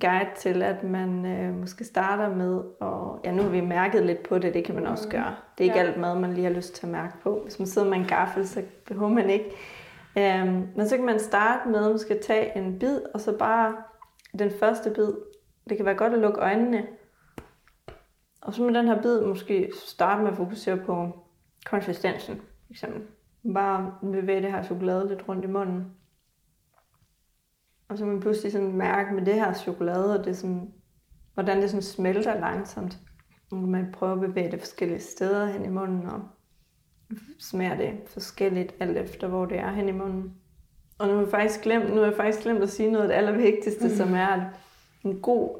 Speaker 2: guide til, at man øh, måske starter med, og ja, nu har vi mærket lidt på det, det kan man også mm. gøre. Det er ikke ja. alt mad, man lige har lyst til at mærke på. Hvis man sidder med en gaffel, så behøver man ikke. Øhm, men så kan man starte med at måske tage en bid, og så bare den første bid. Det kan være godt at lukke øjnene. Og så med den her bid måske starte med at fokusere på konsistensen, for eksempel. Bare bevæge det her chokolade lidt rundt i munden. Og så kan man pludselig sådan mærke med det her chokolade, og det sådan, hvordan det sådan smelter langsomt. Og man prøver at bevæge det forskellige steder hen i munden, og smager det forskelligt alt efter, hvor det er hen i munden. Og nu har jeg faktisk glemt, nu har jeg faktisk glemt at sige noget af det allervigtigste, mm. som er en god,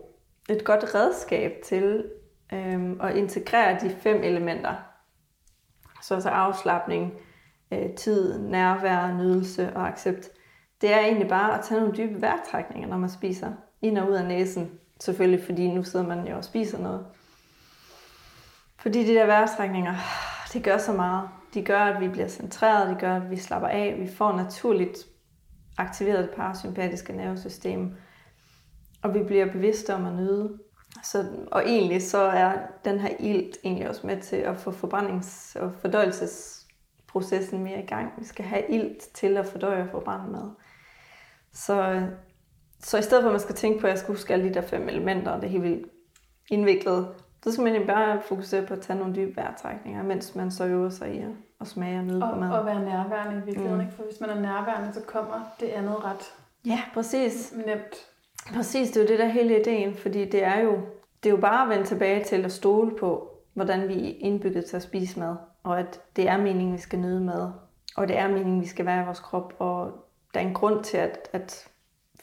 Speaker 2: et godt redskab til øhm, at integrere de fem elementer. Så altså afslappning, øh, tid, nærvær, nydelse og accept det er egentlig bare at tage nogle dybe vejrtrækninger, når man spiser. Ind og ud af næsen. Selvfølgelig, fordi nu sidder man jo og spiser noget. Fordi de der vejrtrækninger, det gør så meget. De gør, at vi bliver centreret, de gør, at vi slapper af, vi får naturligt aktiveret det parasympatiske nervesystem, og vi bliver bevidste om at nyde. Så, og egentlig så er den her ilt egentlig også med til at få forbrændings- og fordøjelsesprocessen mere i gang. Vi skal have ilt til at fordøje og forbrænde med. Så, så i stedet for at man skal tænke på, at jeg skal huske alle de der fem elementer, og det er helt vildt indviklet, så skal man bare fokusere på at tage nogle dybe vejrtrækninger, mens man så øver sig i at, smage og nyde
Speaker 1: og,
Speaker 2: på mad.
Speaker 1: Og være nærværende i virkeligheden, mm. ikke? For hvis man er nærværende, så kommer det andet ret
Speaker 2: Ja, præcis.
Speaker 1: Nemt.
Speaker 2: Præcis, det er jo det der hele ideen, fordi det er jo, det er jo bare at vende tilbage til at stole på, hvordan vi er indbygget til at spise mad, og at det er meningen, vi skal nyde mad, og det er meningen, vi skal være i vores krop, og der er en grund til, at, at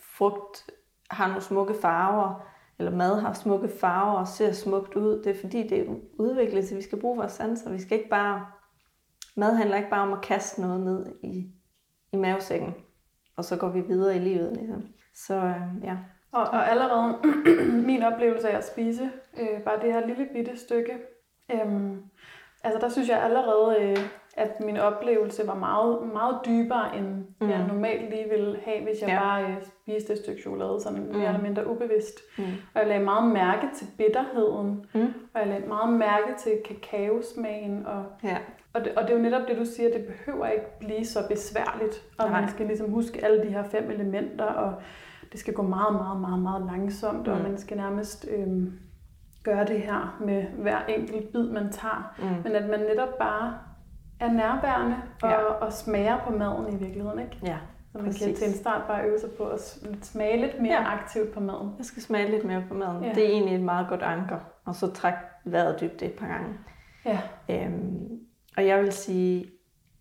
Speaker 2: frugt har nogle smukke farver, eller mad har smukke farver og ser smukt ud. Det er fordi, det er udviklet, så vi skal bruge vores sanser. Vi skal ikke bare... Mad handler ikke bare om at kaste noget ned i, i mavesækken, og så går vi videre i livet. Ligesom. Så øh, ja.
Speaker 1: Og, og allerede [clears throat] min oplevelse af at spise øh, bare det her lille bitte stykke, øh, altså der synes jeg allerede, øh, at min oplevelse var meget, meget dybere, end mm. jeg normalt lige ville have, hvis jeg ja. bare øh, spiste et stykke chokolade, sådan mm. mere eller mindre ubevidst. Mm. Og jeg lagde meget mærke til bitterheden, mm. og jeg lagde meget mærke til kakaosmagen. Og,
Speaker 2: ja.
Speaker 1: og, det, og det er jo netop det, du siger, det behøver ikke blive så besværligt, og Nej. man skal ligesom huske alle de her fem elementer, og det skal gå meget, meget, meget, meget langsomt, mm. og man skal nærmest... Øh, gøre det her med hver enkelt bid, man tager. Mm. Men at man netop bare er nærværende og, ja. og smager på maden i virkeligheden, ikke?
Speaker 2: Ja,
Speaker 1: Så man præcis. kan til en start bare øve sig på at smage lidt mere ja. aktivt på maden.
Speaker 2: Jeg skal smage lidt mere på maden. Ja. Det er egentlig et meget godt anker. Og så træk vejret dybt et par gange.
Speaker 1: Ja.
Speaker 2: Øhm, og jeg vil sige,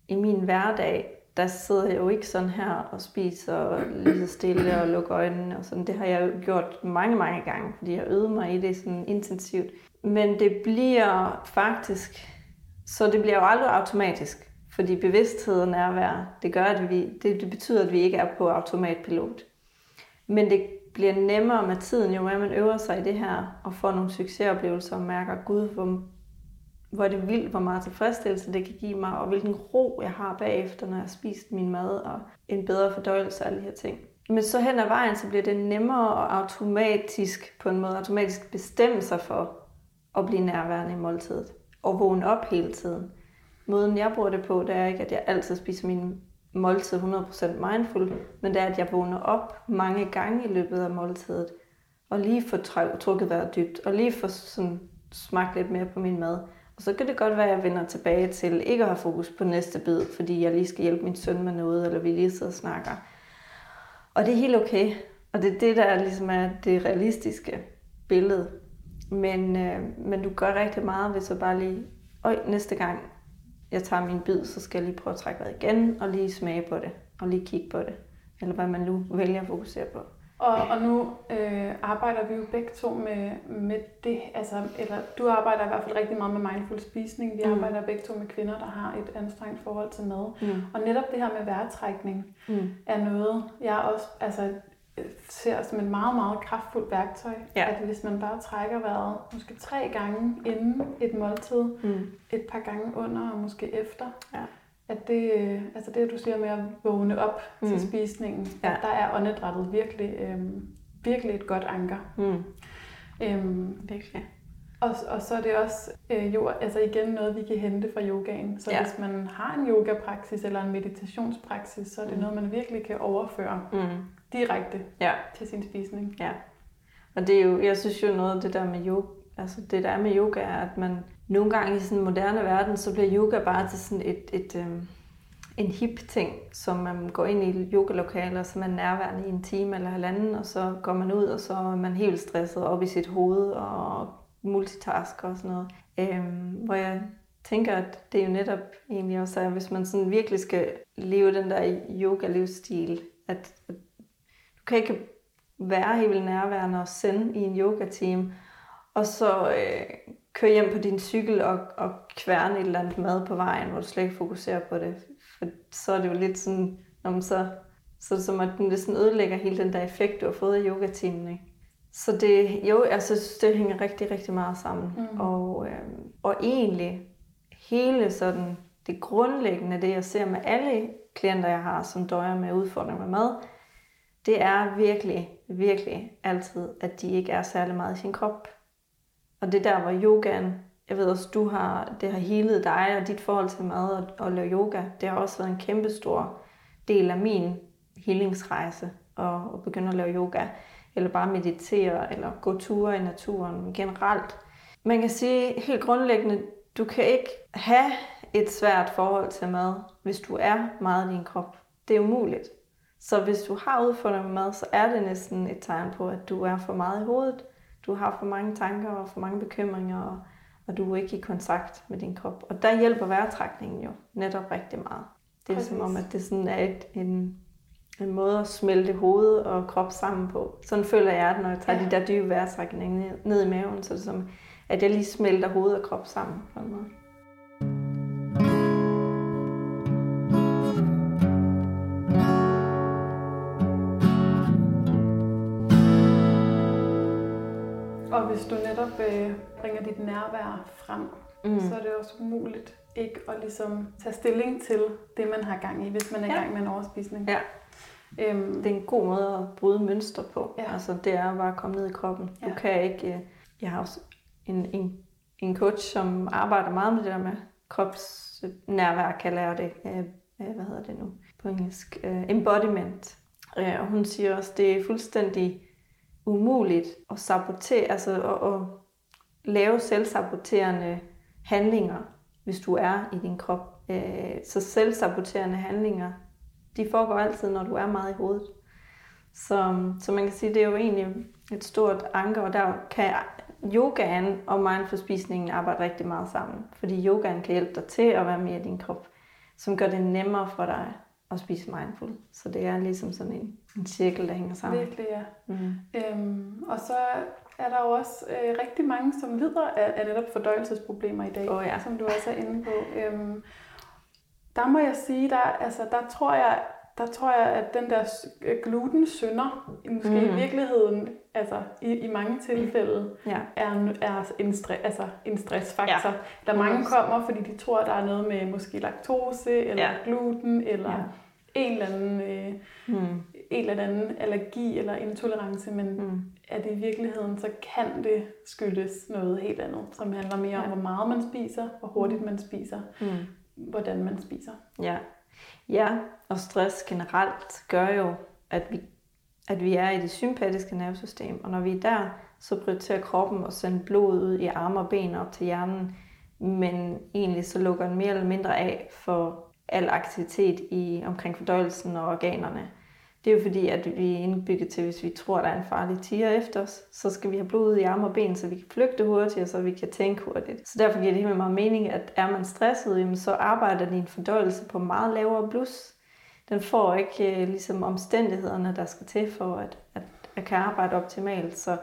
Speaker 2: i min hverdag, der sidder jeg jo ikke sådan her og spiser lige så stille og lukker øjnene og sådan. Det har jeg jo gjort mange, mange gange, fordi jeg øvede mig i det sådan intensivt. Men det bliver faktisk så det bliver jo aldrig automatisk, fordi bevidsthed og nærvær, det gør, at vi, det, det betyder, at vi ikke er på automatpilot. Men det bliver nemmere med tiden, jo mere man øver sig i det her, og får nogle succesoplevelser og mærker, gud, hvor, hvor er det vildt, hvor meget tilfredsstillelse det kan give mig, og hvilken ro jeg har bagefter, når jeg har spist min mad, og en bedre fordøjelse af alle de her ting. Men så hen ad vejen, så bliver det nemmere og automatisk, på en måde automatisk bestemme sig for at blive nærværende i måltidet og vågne op hele tiden. Måden jeg bruger det på, det er ikke, at jeg altid spiser min måltid 100% mindful, men det er, at jeg vågner op mange gange i løbet af måltidet, og lige får trukket vejret dybt, og lige får sådan smagt lidt mere på min mad. Og så kan det godt være, at jeg vender tilbage til ikke at have fokus på næste bid, fordi jeg lige skal hjælpe min søn med noget, eller vi lige sidder og snakker. Og det er helt okay. Og det er det, der ligesom er det realistiske billede. Men, øh, men du gør rigtig meget, hvis du bare lige, øj, næste gang jeg tager min bid, så skal jeg lige prøve at trække vejret igen, og lige smage på det, og lige kigge på det. Eller hvad man nu vælger at fokusere på.
Speaker 1: Og, og nu øh, arbejder vi jo begge to med, med det, altså, eller du arbejder i hvert fald rigtig meget med mindful spisning. Vi mm. arbejder begge to med kvinder, der har et anstrengt forhold til mad. Mm. Og netop det her med vejrtrækning mm. er noget, jeg også altså, ser som et meget, meget kraftfuldt værktøj. Ja. At hvis man bare trækker vejret måske tre gange inden et måltid, mm. et par gange under og måske efter, ja at det, altså det, du siger med at vågne op mm. til spisningen, ja. der er åndedrættet virkelig, øhm, virkelig et godt anker. Mm. Øhm, virkelig. Og, og så er det også øh, jo, altså igen noget, vi kan hente fra yogaen. Så ja. hvis man har en yogapraksis eller en meditationspraksis, så er det mm. noget, man virkelig kan overføre mm. direkte ja. til sin spisning.
Speaker 2: Ja. Og det er jo, jeg synes jo noget af det der med yoga, altså det der er med yoga, er, at man nogle gange i sådan en moderne verden, så bliver yoga bare til sådan et, et, øh, en hip ting, som man går ind i yogalokaler, så man er nærværende i en time eller halvanden, og så går man ud, og så er man helt stresset op i sit hoved og multitasker og sådan noget. Øhm, hvor jeg tænker, at det er jo netop egentlig også, at hvis man sådan virkelig skal leve den der yoga-livsstil, at, at du kan ikke være helt nærværende og sende i en yoga-team, og så øh, køre hjem på din cykel og, og kværne et eller andet mad på vejen, hvor du slet ikke fokuserer på det. For så er det jo lidt sådan, når man så, så er det som at den sådan ødelægger hele den der effekt, du har fået af yogatimen. Ikke? Så det, jo, jeg synes, det hænger rigtig, rigtig meget sammen. Mm. Og, øh, og egentlig hele sådan det grundlæggende, det jeg ser med alle klienter, jeg har, som døjer med udfordringer med mad, det er virkelig, virkelig altid, at de ikke er særlig meget i sin krop. Og det der, hvor yogaen, jeg ved også, du har, det har helet dig og dit forhold til mad og, og lave yoga. Det har også været en kæmpe stor del af min healingsrejse at, at begynde at lave yoga. Eller bare meditere, eller gå ture i naturen generelt. Man kan sige helt grundlæggende, du kan ikke have et svært forhold til mad, hvis du er meget i din krop. Det er umuligt. Så hvis du har udfordringer med mad, så er det næsten et tegn på, at du er for meget i hovedet du har for mange tanker og for mange bekymringer, og, og du er ikke i kontakt med din krop. Og der hjælper vejrtrækningen jo netop rigtig meget. Det er Præcis. som om, at det sådan er et, en, en måde at smelte hoved og krop sammen på. Sådan føler jeg det, når jeg tager ja. de der dybe vejrtrækninger ned i maven. Så det er som, at jeg lige smelter hoved og krop sammen på en måde.
Speaker 1: hvis du netop øh, bringer dit nærvær frem, mm. så er det også umuligt ikke at ligesom tage stilling til det, man har gang i, hvis man er i ja. gang med en overspisning. Ja.
Speaker 2: Øhm, det er en god måde at bryde mønster på. Ja. Altså, det er bare at komme ned i kroppen. Ja. Du kan ikke... Øh, jeg har også en, en, en coach, som arbejder meget med det der med kropsnærvær, kalder jeg det. Øh, øh, hvad hedder det nu på engelsk? embodiment. og hun siger også, det er fuldstændig umuligt at sabotere, altså at, at lave selvsaboterende handlinger, hvis du er i din krop. Så selvsaboterende handlinger, de foregår altid, når du er meget i hovedet. Så, så man kan sige, det er jo egentlig et stort anker, og der kan yogaen og mindful-spisningen arbejde rigtig meget sammen. Fordi yogaen kan hjælpe dig til at være mere i din krop, som gør det nemmere for dig at spise mindful. Så det er ligesom sådan en, en cirkel, der hænger sammen.
Speaker 1: Virkelig, ja. Mm. Øhm, og så er der jo også øh, rigtig mange, som lider af, af netop fordøjelsesproblemer i dag,
Speaker 2: oh, ja.
Speaker 1: som du også er inde på. Øhm, der må jeg sige, der, altså, der tror jeg, der tror jeg, at den der gluten synder, måske mm. i virkeligheden, altså i, i mange tilfælde, ja. er, er en, stre, altså, en stressfaktor. Ja. Der mange kommer, fordi de tror, der er noget med måske laktose, eller ja. gluten, eller ja. en eller anden... Øh, mm en eller anden allergi eller intolerance, men mm. at i virkeligheden, så kan det skyldes noget helt andet, som handler mere ja. om, hvor meget man spiser, hvor hurtigt man spiser, mm hvordan man spiser.
Speaker 2: Ja, Ja, og stress generelt gør jo, at vi, at vi er i det sympatiske nervesystem, og når vi er der, så prioriterer kroppen at sende blod ud i arme og ben op til hjernen, men egentlig så lukker den mere eller mindre af for al aktivitet i omkring fordøjelsen og organerne. Det er jo fordi, at vi er indbygget til, hvis vi tror, der er en farlig tiger efter os, så skal vi have blod i arme og ben, så vi kan flygte hurtigt, så vi kan tænke hurtigt. Så derfor giver det helt meget mening, at er man stresset, jamen, så arbejder din fordøjelse på meget lavere blus. Den får ikke øh, ligesom omstændighederne, der skal til for, at, at, at kan arbejde optimalt. Så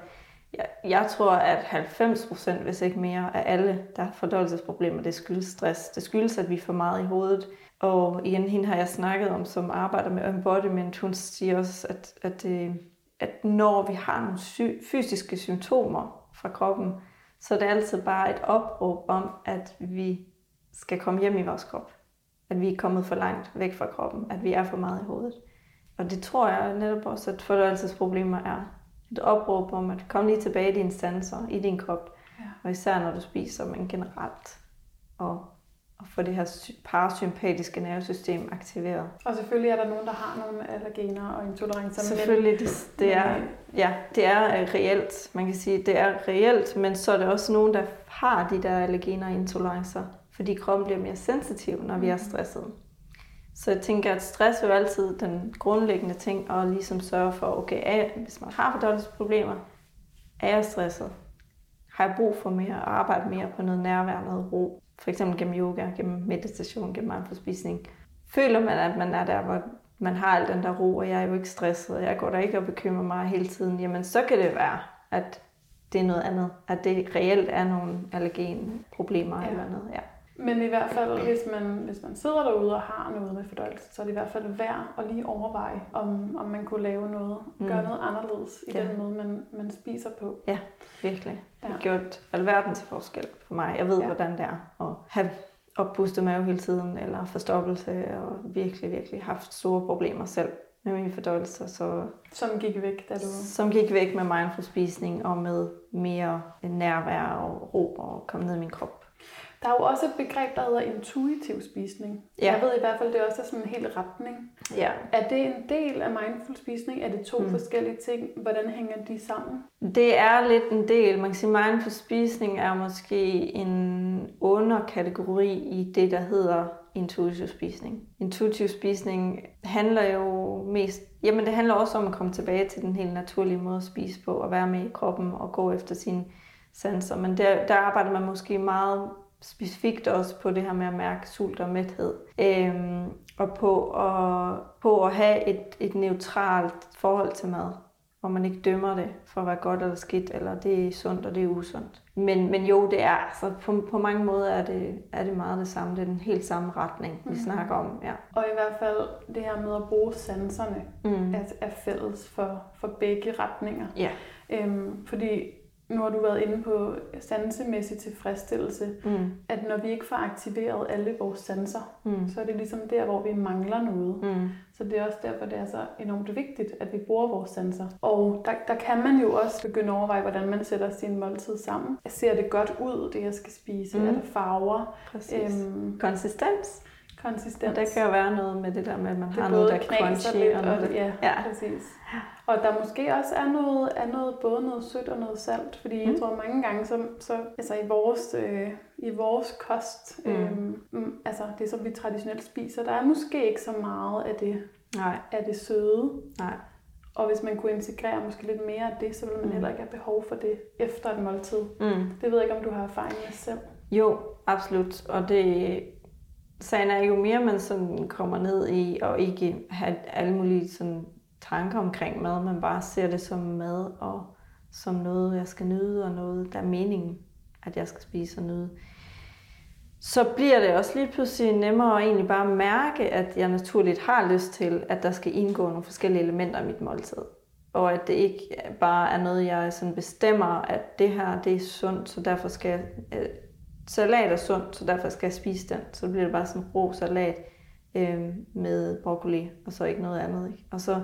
Speaker 2: jeg, jeg tror, at 90 procent, hvis ikke mere, af alle, der har fordøjelsesproblemer, det skyldes stress. Det skyldes, at vi får meget i hovedet. Og igen, hende har jeg snakket om, som arbejder med embodiment. Hun siger også, at, at, øh, at når vi har nogle fysiske symptomer fra kroppen, så er det altid bare et opråb om, at vi skal komme hjem i vores krop. At vi er kommet for langt væk fra kroppen. At vi er for meget i hovedet. Og det tror jeg netop også, at fordøjelsesproblemer er et opråb om at komme lige tilbage i dine sanser, i din krop. Ja. Og især når du spiser, men generelt. Og, og få det her parasympatiske nervesystem aktiveret.
Speaker 1: Og selvfølgelig er der nogen, der har nogle allergener og intolerancer.
Speaker 2: Selvfølgelig, det, det, er, ja, det er øh, reelt. Man kan sige, det er reelt, men så er der også nogen, der har de der allergener og intolerancer, fordi kroppen bliver mere sensitiv, når vi er mm. stresset. Så jeg tænker, at stress er jo altid den grundlæggende ting, og ligesom sørge for, okay, er, hvis man har fordøjelsesproblemer, er jeg stresset? Har jeg brug for mere at arbejde mere på noget nærvær, noget ro? For eksempel gennem yoga, gennem meditation, gennem mindfulspisning. Føler man, at man er der, hvor man har al den der ro, og jeg er jo ikke stresset, og jeg går der ikke og bekymrer mig hele tiden, jamen så kan det være, at det er noget andet. At det reelt er nogle allergenproblemer ja. eller noget. Ja.
Speaker 1: Men i hvert fald, hvis man, hvis man sidder derude og har noget med fordøjelse, så er det i hvert fald værd at lige overveje, om, om man kunne lave noget, mm. gøre noget anderledes i ja. den måde, man, man spiser på.
Speaker 2: Ja, virkelig. Det har gjort alverden til forskel for mig. Jeg ved, ja. hvordan det er at have oppustet mave hele tiden, eller forstoppelse, og virkelig, virkelig haft store problemer selv med mine fordøjelser. Så,
Speaker 1: som gik væk, da du...
Speaker 2: Som gik væk med mindful spisning, og med mere nærvær og ro, og komme ned i min krop.
Speaker 1: Der er jo også et begreb, der hedder intuitiv spisning. Ja. Jeg ved i hvert fald, det også er sådan en hel retning.
Speaker 2: Ja.
Speaker 1: Er det en del af mindful spisning? Er det to mm. forskellige ting? Hvordan hænger de sammen?
Speaker 2: Det er lidt en del. Man kan sige, mindful spisning er måske en underkategori i det, der hedder intuitiv spisning. Intuitiv spisning handler jo mest... Jamen, det handler også om at komme tilbage til den helt naturlige måde at spise på, og være med i kroppen og gå efter sine sanser. Men der, der arbejder man måske meget specifikt også på det her med at mærke sult og mæthed. Øhm, og på at, på at have et, et neutralt forhold til mad, hvor man ikke dømmer det for at være godt eller skidt, eller det er sundt og det er usundt. Men, men jo, det er altså på, på mange måder er det, er det meget det samme. Det er den helt samme retning, vi mm. snakker om. Ja.
Speaker 1: Og i hvert fald det her med at bruge sanserne mm. er, er fælles for, for begge retninger.
Speaker 2: Ja.
Speaker 1: Øhm, fordi nu har du været inde på sansemæssig tilfredsstillelse, mm. at når vi ikke får aktiveret alle vores sanser, mm. så er det ligesom der, hvor vi mangler noget. Mm. Så det er også derfor, det er så enormt vigtigt, at vi bruger vores sanser. Og der, der kan man jo også begynde at overveje, hvordan man sætter sin måltid sammen. Ser det godt ud, det jeg skal spise? Mm. Er der farver?
Speaker 2: Præcis. Øhm, Konsistens?
Speaker 1: Konsistens.
Speaker 2: Og der kan jo være noget med det der med, at man det har noget, der crunchy. Lidt,
Speaker 1: og noget, og, ja, ja, præcis. Og der måske også er noget, er noget både noget sødt og noget salt, fordi mm. jeg tror mange gange, så, så altså i vores, øh, i vores kost, mm. øh, altså det som vi traditionelt spiser, der er måske ikke så meget af det,
Speaker 2: Nej.
Speaker 1: af det søde.
Speaker 2: Nej.
Speaker 1: Og hvis man kunne integrere måske lidt mere af det, så ville man mm. heller ikke have behov for det efter et måltid. Mm. Det ved jeg ikke, om du har erfaring med selv.
Speaker 2: Jo, absolut. Og det, sagen er jo mere, man sådan kommer ned i, og ikke have alle mulige sådan tanker omkring mad, man bare ser det som mad, og som noget, jeg skal nyde, og noget, der er meningen, at jeg skal spise og nyde. Så bliver det også lige pludselig nemmere at egentlig bare mærke, at jeg naturligt har lyst til, at der skal indgå nogle forskellige elementer i mit måltid. Og at det ikke bare er noget, jeg sådan bestemmer, at det her det er sundt, så derfor skal jeg øh, salat er sundt, så derfor skal jeg spise den. Så bliver det bare sådan rå salat øh, med broccoli, og så ikke noget andet. Ikke? Og så,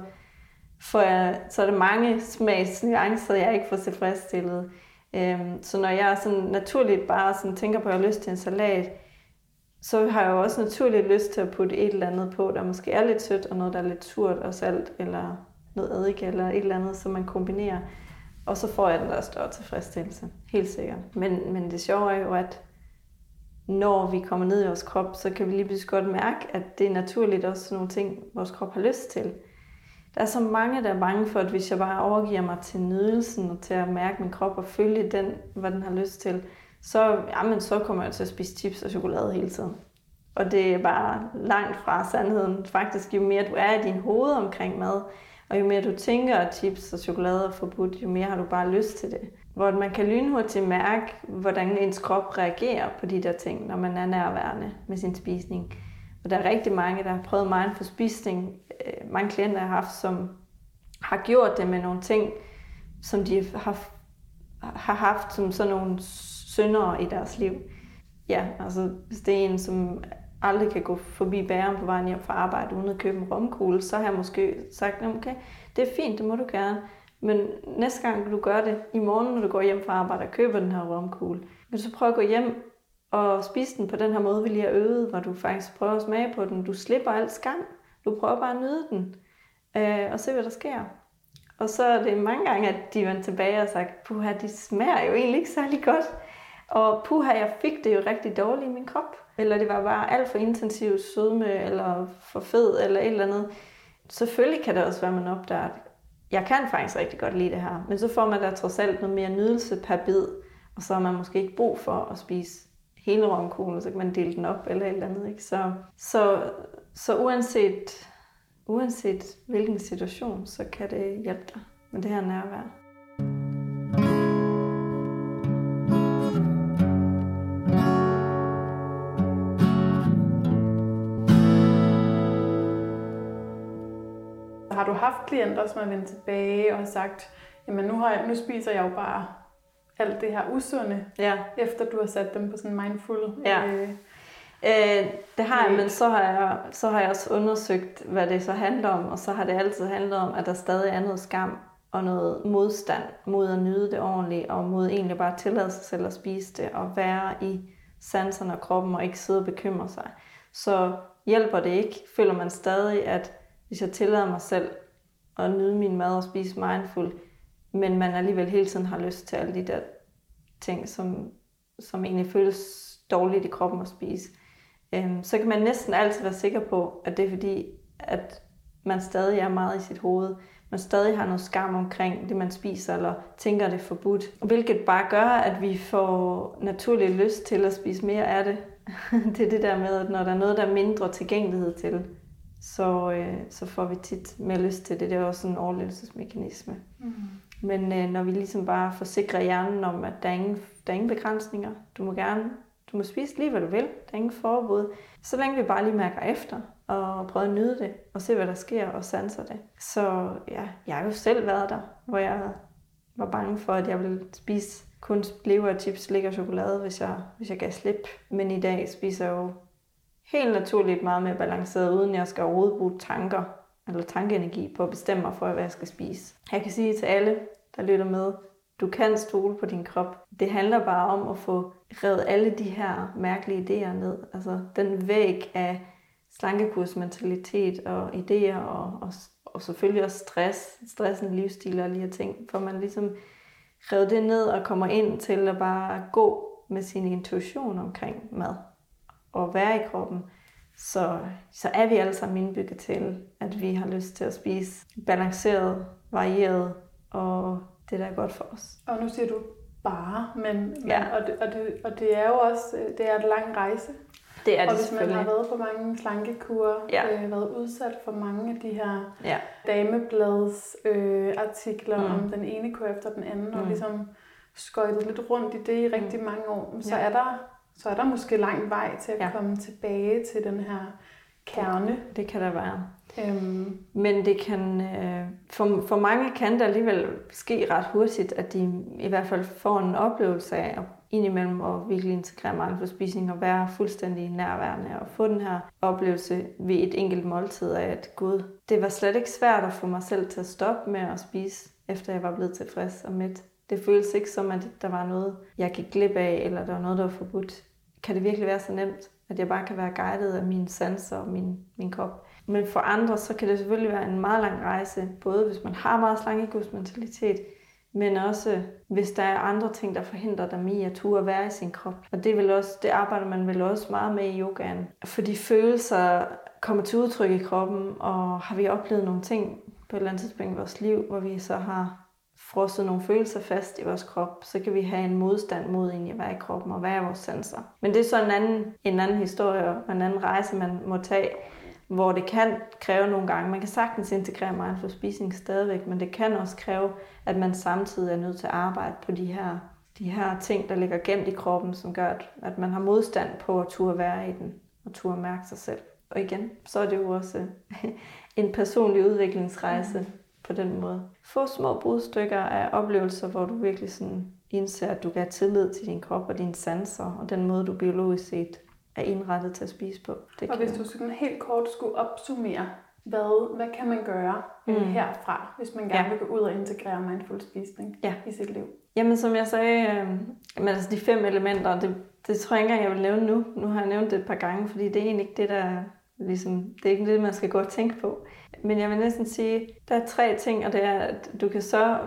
Speaker 2: får jeg, så er det mange smagsnuancer, jeg ikke får tilfredsstillet. Øh, så når jeg sådan naturligt bare sådan tænker på, at jeg har lyst til en salat, så har jeg jo også naturligt lyst til at putte et eller andet på, der måske er lidt sødt, og noget, der er lidt surt og salt, eller noget eddike, eller et eller andet, som man kombinerer. Og så får jeg den der større tilfredsstillelse, helt sikkert. Men, men det sjove er jo, at når vi kommer ned i vores krop, så kan vi lige pludselig godt mærke, at det er naturligt også sådan nogle ting, vores krop har lyst til. Der er så mange, der er bange for, at hvis jeg bare overgiver mig til nydelsen og til at mærke min krop og følge den, hvad den har lyst til, så, jamen, så kommer jeg til at spise chips og chokolade hele tiden. Og det er bare langt fra sandheden. Faktisk, jo mere du er i din hoved omkring mad, og jo mere du tænker, at chips og chokolade er forbudt, jo mere har du bare lyst til det. Hvor man kan lynhurtigt mærke, hvordan ens krop reagerer på de der ting, når man er nærværende med sin spisning. Og der er rigtig mange, der har prøvet mindful spisning. Øh, mange klienter, jeg har haft, som har gjort det med nogle ting, som de har, har haft som sådan nogle synder i deres liv. Ja, altså hvis det er en, som aldrig kan gå forbi bæren på vejen hjem fra arbejde uden at købe en romkugle, så har jeg måske sagt, okay, det er fint, det må du gerne. Men næste gang du gør det, i morgen, når du går hjem fra arbejde og køber den her romkugle, vil du så prøve at gå hjem og spise den på den her måde, vi lige har øvet, hvor du faktisk prøver at smage på den. Du slipper alt skam. Du prøver bare at nyde den, øh, og se, hvad der sker. Og så er det mange gange, at de vendte tilbage og sagt, puha, de smager jo egentlig ikke særlig godt. Og puha, jeg fik det jo rigtig dårligt i min krop. Eller det var bare alt for intensivt sødme, eller for fed, eller et eller andet. Selvfølgelig kan det også være, at man opdager, jeg kan faktisk rigtig godt lide det her. Men så får man da trods alt noget mere nydelse per bid. Og så har man måske ikke brug for at spise hele romkuglen, så kan man dele den op eller et eller andet. Ikke? Så, så, så uanset, uanset hvilken situation, så kan det hjælpe dig med det her nærvær.
Speaker 1: Du haft klienter, som har vendt tilbage og har sagt, jamen nu, har jeg, nu spiser jeg jo bare alt det her usunde,
Speaker 2: ja.
Speaker 1: efter du har sat dem på sådan en mindful...
Speaker 2: Ja. Øh, øh, det har jeg, men så har jeg, så har jeg også undersøgt, hvad det så handler om, og så har det altid handlet om, at der stadig er noget skam og noget modstand mod at nyde det ordentligt, og mod egentlig bare at tillade sig selv at spise det, og være i sanserne og kroppen, og ikke sidde og bekymre sig. Så hjælper det ikke, føler man stadig, at hvis jeg tillader mig selv at nyde min mad og spise mindful, men man alligevel hele tiden har lyst til alle de der ting, som, som egentlig føles dårligt i kroppen at spise, øhm, så kan man næsten altid være sikker på, at det er fordi, at man stadig er meget i sit hoved. Man stadig har noget skam omkring det, man spiser, eller tænker, det er forbudt. Hvilket bare gør, at vi får naturlig lyst til at spise mere af det. [laughs] det er det der med, at når der er noget, der er mindre tilgængelighed til, så, øh, så får vi tit mere lyst til det. Det er også en overlevelsesmekanisme. Mm. Men øh, når vi ligesom bare forsikrer hjernen om, at der er, ingen, der er ingen begrænsninger, du må gerne, du må spise lige, hvad du vil, der er ingen forbud, så længe vi bare lige mærker efter, og prøver at nyde det, og se, hvad der sker, og sanser det. Så ja, jeg har jo selv været der, hvor jeg var bange for, at jeg ville spise kun lever, chips, slik og chokolade, hvis jeg, hvis jeg gav slip. Men i dag spiser jeg jo helt naturligt meget mere balanceret, uden jeg skal overhovedet bruge tanker eller tankeenergi på at bestemme mig for, hvad jeg skal spise. Jeg kan sige til alle, der lytter med, du kan stole på din krop. Det handler bare om at få revet alle de her mærkelige idéer ned. Altså den væg af slankekursmentalitet og idéer og, og, og selvfølgelig også stress, stressen, livsstil og lige her ting. For man ligesom revet det ned og kommer ind til at bare gå med sin intuition omkring mad og være i kroppen, så, så er vi alle sammen indbygget til, at vi har lyst til at spise balanceret, varieret og det, der er godt for os.
Speaker 1: Og nu siger du bare, men, ja. men og, det, og, det, og det er jo også det er et lang rejse.
Speaker 2: Det er det
Speaker 1: Og hvis man har været på mange slankekurer, ja. øh, været udsat for mange af de her ja. dameblads øh, artikler mm. om den ene kur efter den anden, mm. og ligesom skøjtet lidt rundt i det i rigtig mm. mange år, så ja. er der så er der måske lang vej til at ja. komme tilbage til den her kerne.
Speaker 2: Det kan der være. Øhm. Men det kan, øh, for, for mange kan det alligevel ske ret hurtigt, at de i hvert fald får en oplevelse af at indimellem at virkelig integrere mindful spisning og være fuldstændig nærværende og få den her oplevelse ved et enkelt måltid af, at gud, det var slet ikke svært at få mig selv til at stoppe med at spise, efter jeg var blevet tilfreds og mæt. Det føles ikke som, at der var noget, jeg gik glip af, eller der var noget, der var forbudt. Kan det virkelig være så nemt, At jeg bare kan være guidet af mine sanser og min, min krop. Men for andre, så kan det selvfølgelig være en meget lang rejse, både hvis man har meget slankegodsmentalitet, men også hvis der er andre ting, der forhindrer dem i at turde være i sin krop. Og det, vil også, det arbejder man vel også meget med i yogaen. Fordi følelser kommer til udtryk i kroppen, og har vi oplevet nogle ting på et eller andet tidspunkt i vores liv, hvor vi så har frosset nogle følelser fast i vores krop, så kan vi have en modstand mod egentlig i være i kroppen og være i vores sanser. Men det er så en anden, en anden historie og en anden rejse, man må tage, hvor det kan kræve nogle gange. Man kan sagtens integrere mindful spising stadigvæk, men det kan også kræve, at man samtidig er nødt til at arbejde på de her, de her ting, der ligger gemt i kroppen, som gør, at, at man har modstand på at turde være i den og turde mærke sig selv. Og igen, så er det jo også [laughs] en personlig udviklingsrejse mm på den måde. Få små brudstykker af oplevelser, hvor du virkelig sådan indser, at du kan have tillid til din krop og dine sanser, og den måde, du biologisk set er indrettet til at spise på.
Speaker 1: Det og hvis du sådan helt kort skulle opsummere, hvad, hvad kan man gøre mm. herfra, hvis man gerne ja. vil gå ud og integrere mindful spisning ja. i sit liv?
Speaker 2: Jamen som jeg sagde, øh, men altså de fem elementer, det, det tror jeg ikke engang, jeg vil nævne nu. Nu har jeg nævnt det et par gange, fordi det er egentlig ikke det, der ligesom, det er ikke det, man skal gå og tænke på. Men jeg vil næsten sige, der er tre ting, og det er, at du kan så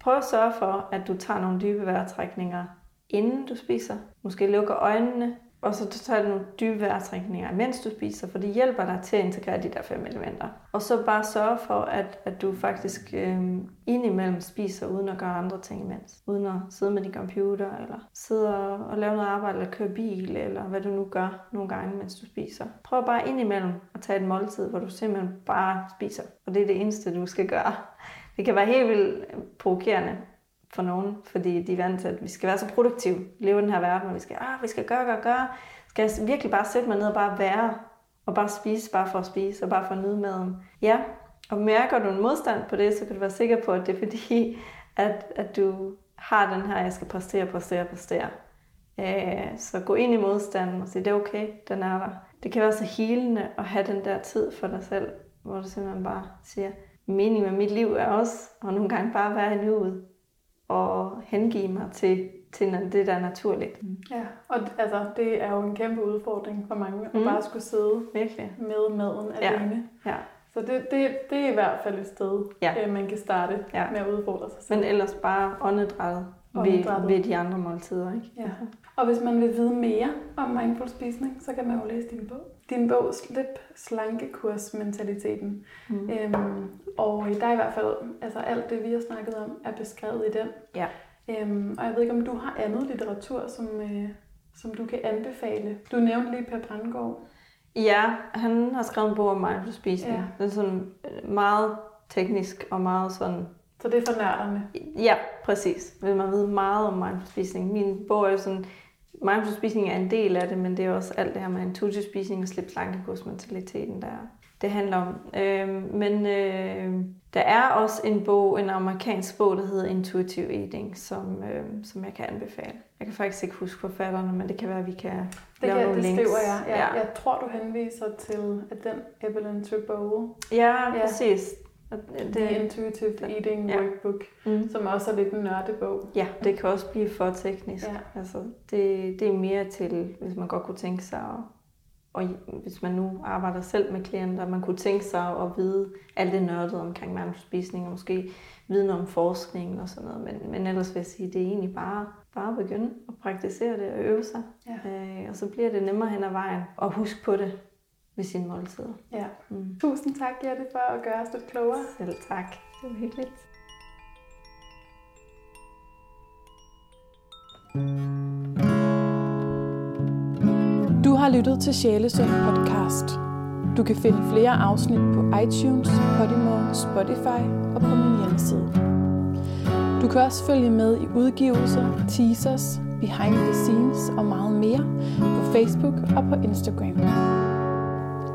Speaker 2: prøve at sørge for, at du tager nogle dybe vejrtrækninger, inden du spiser. Måske lukker øjnene, og så tager du nogle dybe vejrtrækninger, mens du spiser, for det hjælper dig til at integrere de der fem elementer. Og så bare sørge for, at, at du faktisk øh, indimellem spiser, uden at gøre andre ting imens. Uden at sidde med din computer, eller sidde og, og lave noget arbejde, eller køre bil, eller hvad du nu gør nogle gange, mens du spiser. Prøv bare indimellem at tage et måltid, hvor du simpelthen bare spiser. Og det er det eneste, du skal gøre. Det kan være helt vildt provokerende, for nogen, fordi de er vant til, at vi skal være så produktive, leve i den her verden, og vi skal, ah, vi skal gøre, gøre, gøre. Skal jeg virkelig bare sætte mig ned og bare være, og bare spise, bare for at spise, og bare for at nyde maden? Ja, og mærker du en modstand på det, så kan du være sikker på, at det er fordi, at, at du har den her, jeg skal præstere, præstere, præstere. Øh, så gå ind i modstanden og sige, det er okay, den er der. Det kan være så helende at have den der tid for dig selv, hvor du simpelthen bare siger, meningen med mit liv er også, og nogle gange bare være i nuet og hengive mig til, til det, der er naturligt.
Speaker 1: Mm. Ja, og altså, det er jo en kæmpe udfordring for mange, at mm. bare skulle sidde Virkelig. med maden alene. Ja. ja. Så det, det, det er i hvert fald et sted, ja. Øh, man kan starte ja. med at udfordre sig selv.
Speaker 2: Men ellers bare åndedrættet ved, ved de andre måltider. Ikke?
Speaker 1: Ja. Og hvis man vil vide mere om mindful spisning, så kan man jo læse din bog. Din bog, Slip slankekursmentaliteten. Mm. Øhm, og der er i hvert fald, altså alt det, vi har snakket om, er beskrevet i den. Ja. Øhm, og jeg ved ikke, om du har andet litteratur, som, øh, som du kan anbefale. Du nævnte lige Per Brandgaard.
Speaker 2: Ja, han har skrevet en bog om mindful spisning. Ja. Den er sådan øh, meget teknisk og meget sådan
Speaker 1: så det er for nørderne?
Speaker 2: Ja, præcis. Vil man vide meget om mindful spisning. Min bog er jo sådan, mindful spisning er en del af det, men det er også alt det her med intuitive spisning og slip slankekursmentaliteten, der det handler om. Øh, men øh, der er også en bog, en amerikansk bog, der hedder Intuitive Eating, som, øh, som jeg kan anbefale. Jeg kan faktisk ikke huske forfatterne, men det kan være, at vi kan det lave kan, nogle
Speaker 1: det
Speaker 2: links.
Speaker 1: skriver jeg. Ja, ja. Jeg tror, du henviser til at den Evelyn Trebow.
Speaker 2: Ja, ja, præcis.
Speaker 1: Det, The Intuitive Eating ja. Workbook, mm. som også er lidt en nørdebog.
Speaker 2: Ja, det kan også blive for teknisk. Ja. Altså, det, det er mere til, hvis man godt kunne tænke sig, at, og hvis man nu arbejder selv med klienter, man kunne tænke sig at vide alt det nørdet omkring mandelspisning, og måske vide om forskning og sådan noget. Men, men ellers vil jeg sige, det er egentlig bare, bare at begynde at praktisere det og øve sig. Ja. Øh, og så bliver det nemmere hen ad vejen at huske på det ved sine måltider.
Speaker 1: Ja. Mm. Tusind tak, Jette, for at gøre os lidt klogere.
Speaker 2: Selv tak. Det var hyggeligt.
Speaker 1: Du har lyttet til Sjælesund podcast. Du kan finde flere afsnit på iTunes, Podimo, Spotify og på min hjemmeside. Du kan også følge med i udgivelser, teasers, behind the scenes og meget mere på Facebook og på Instagram.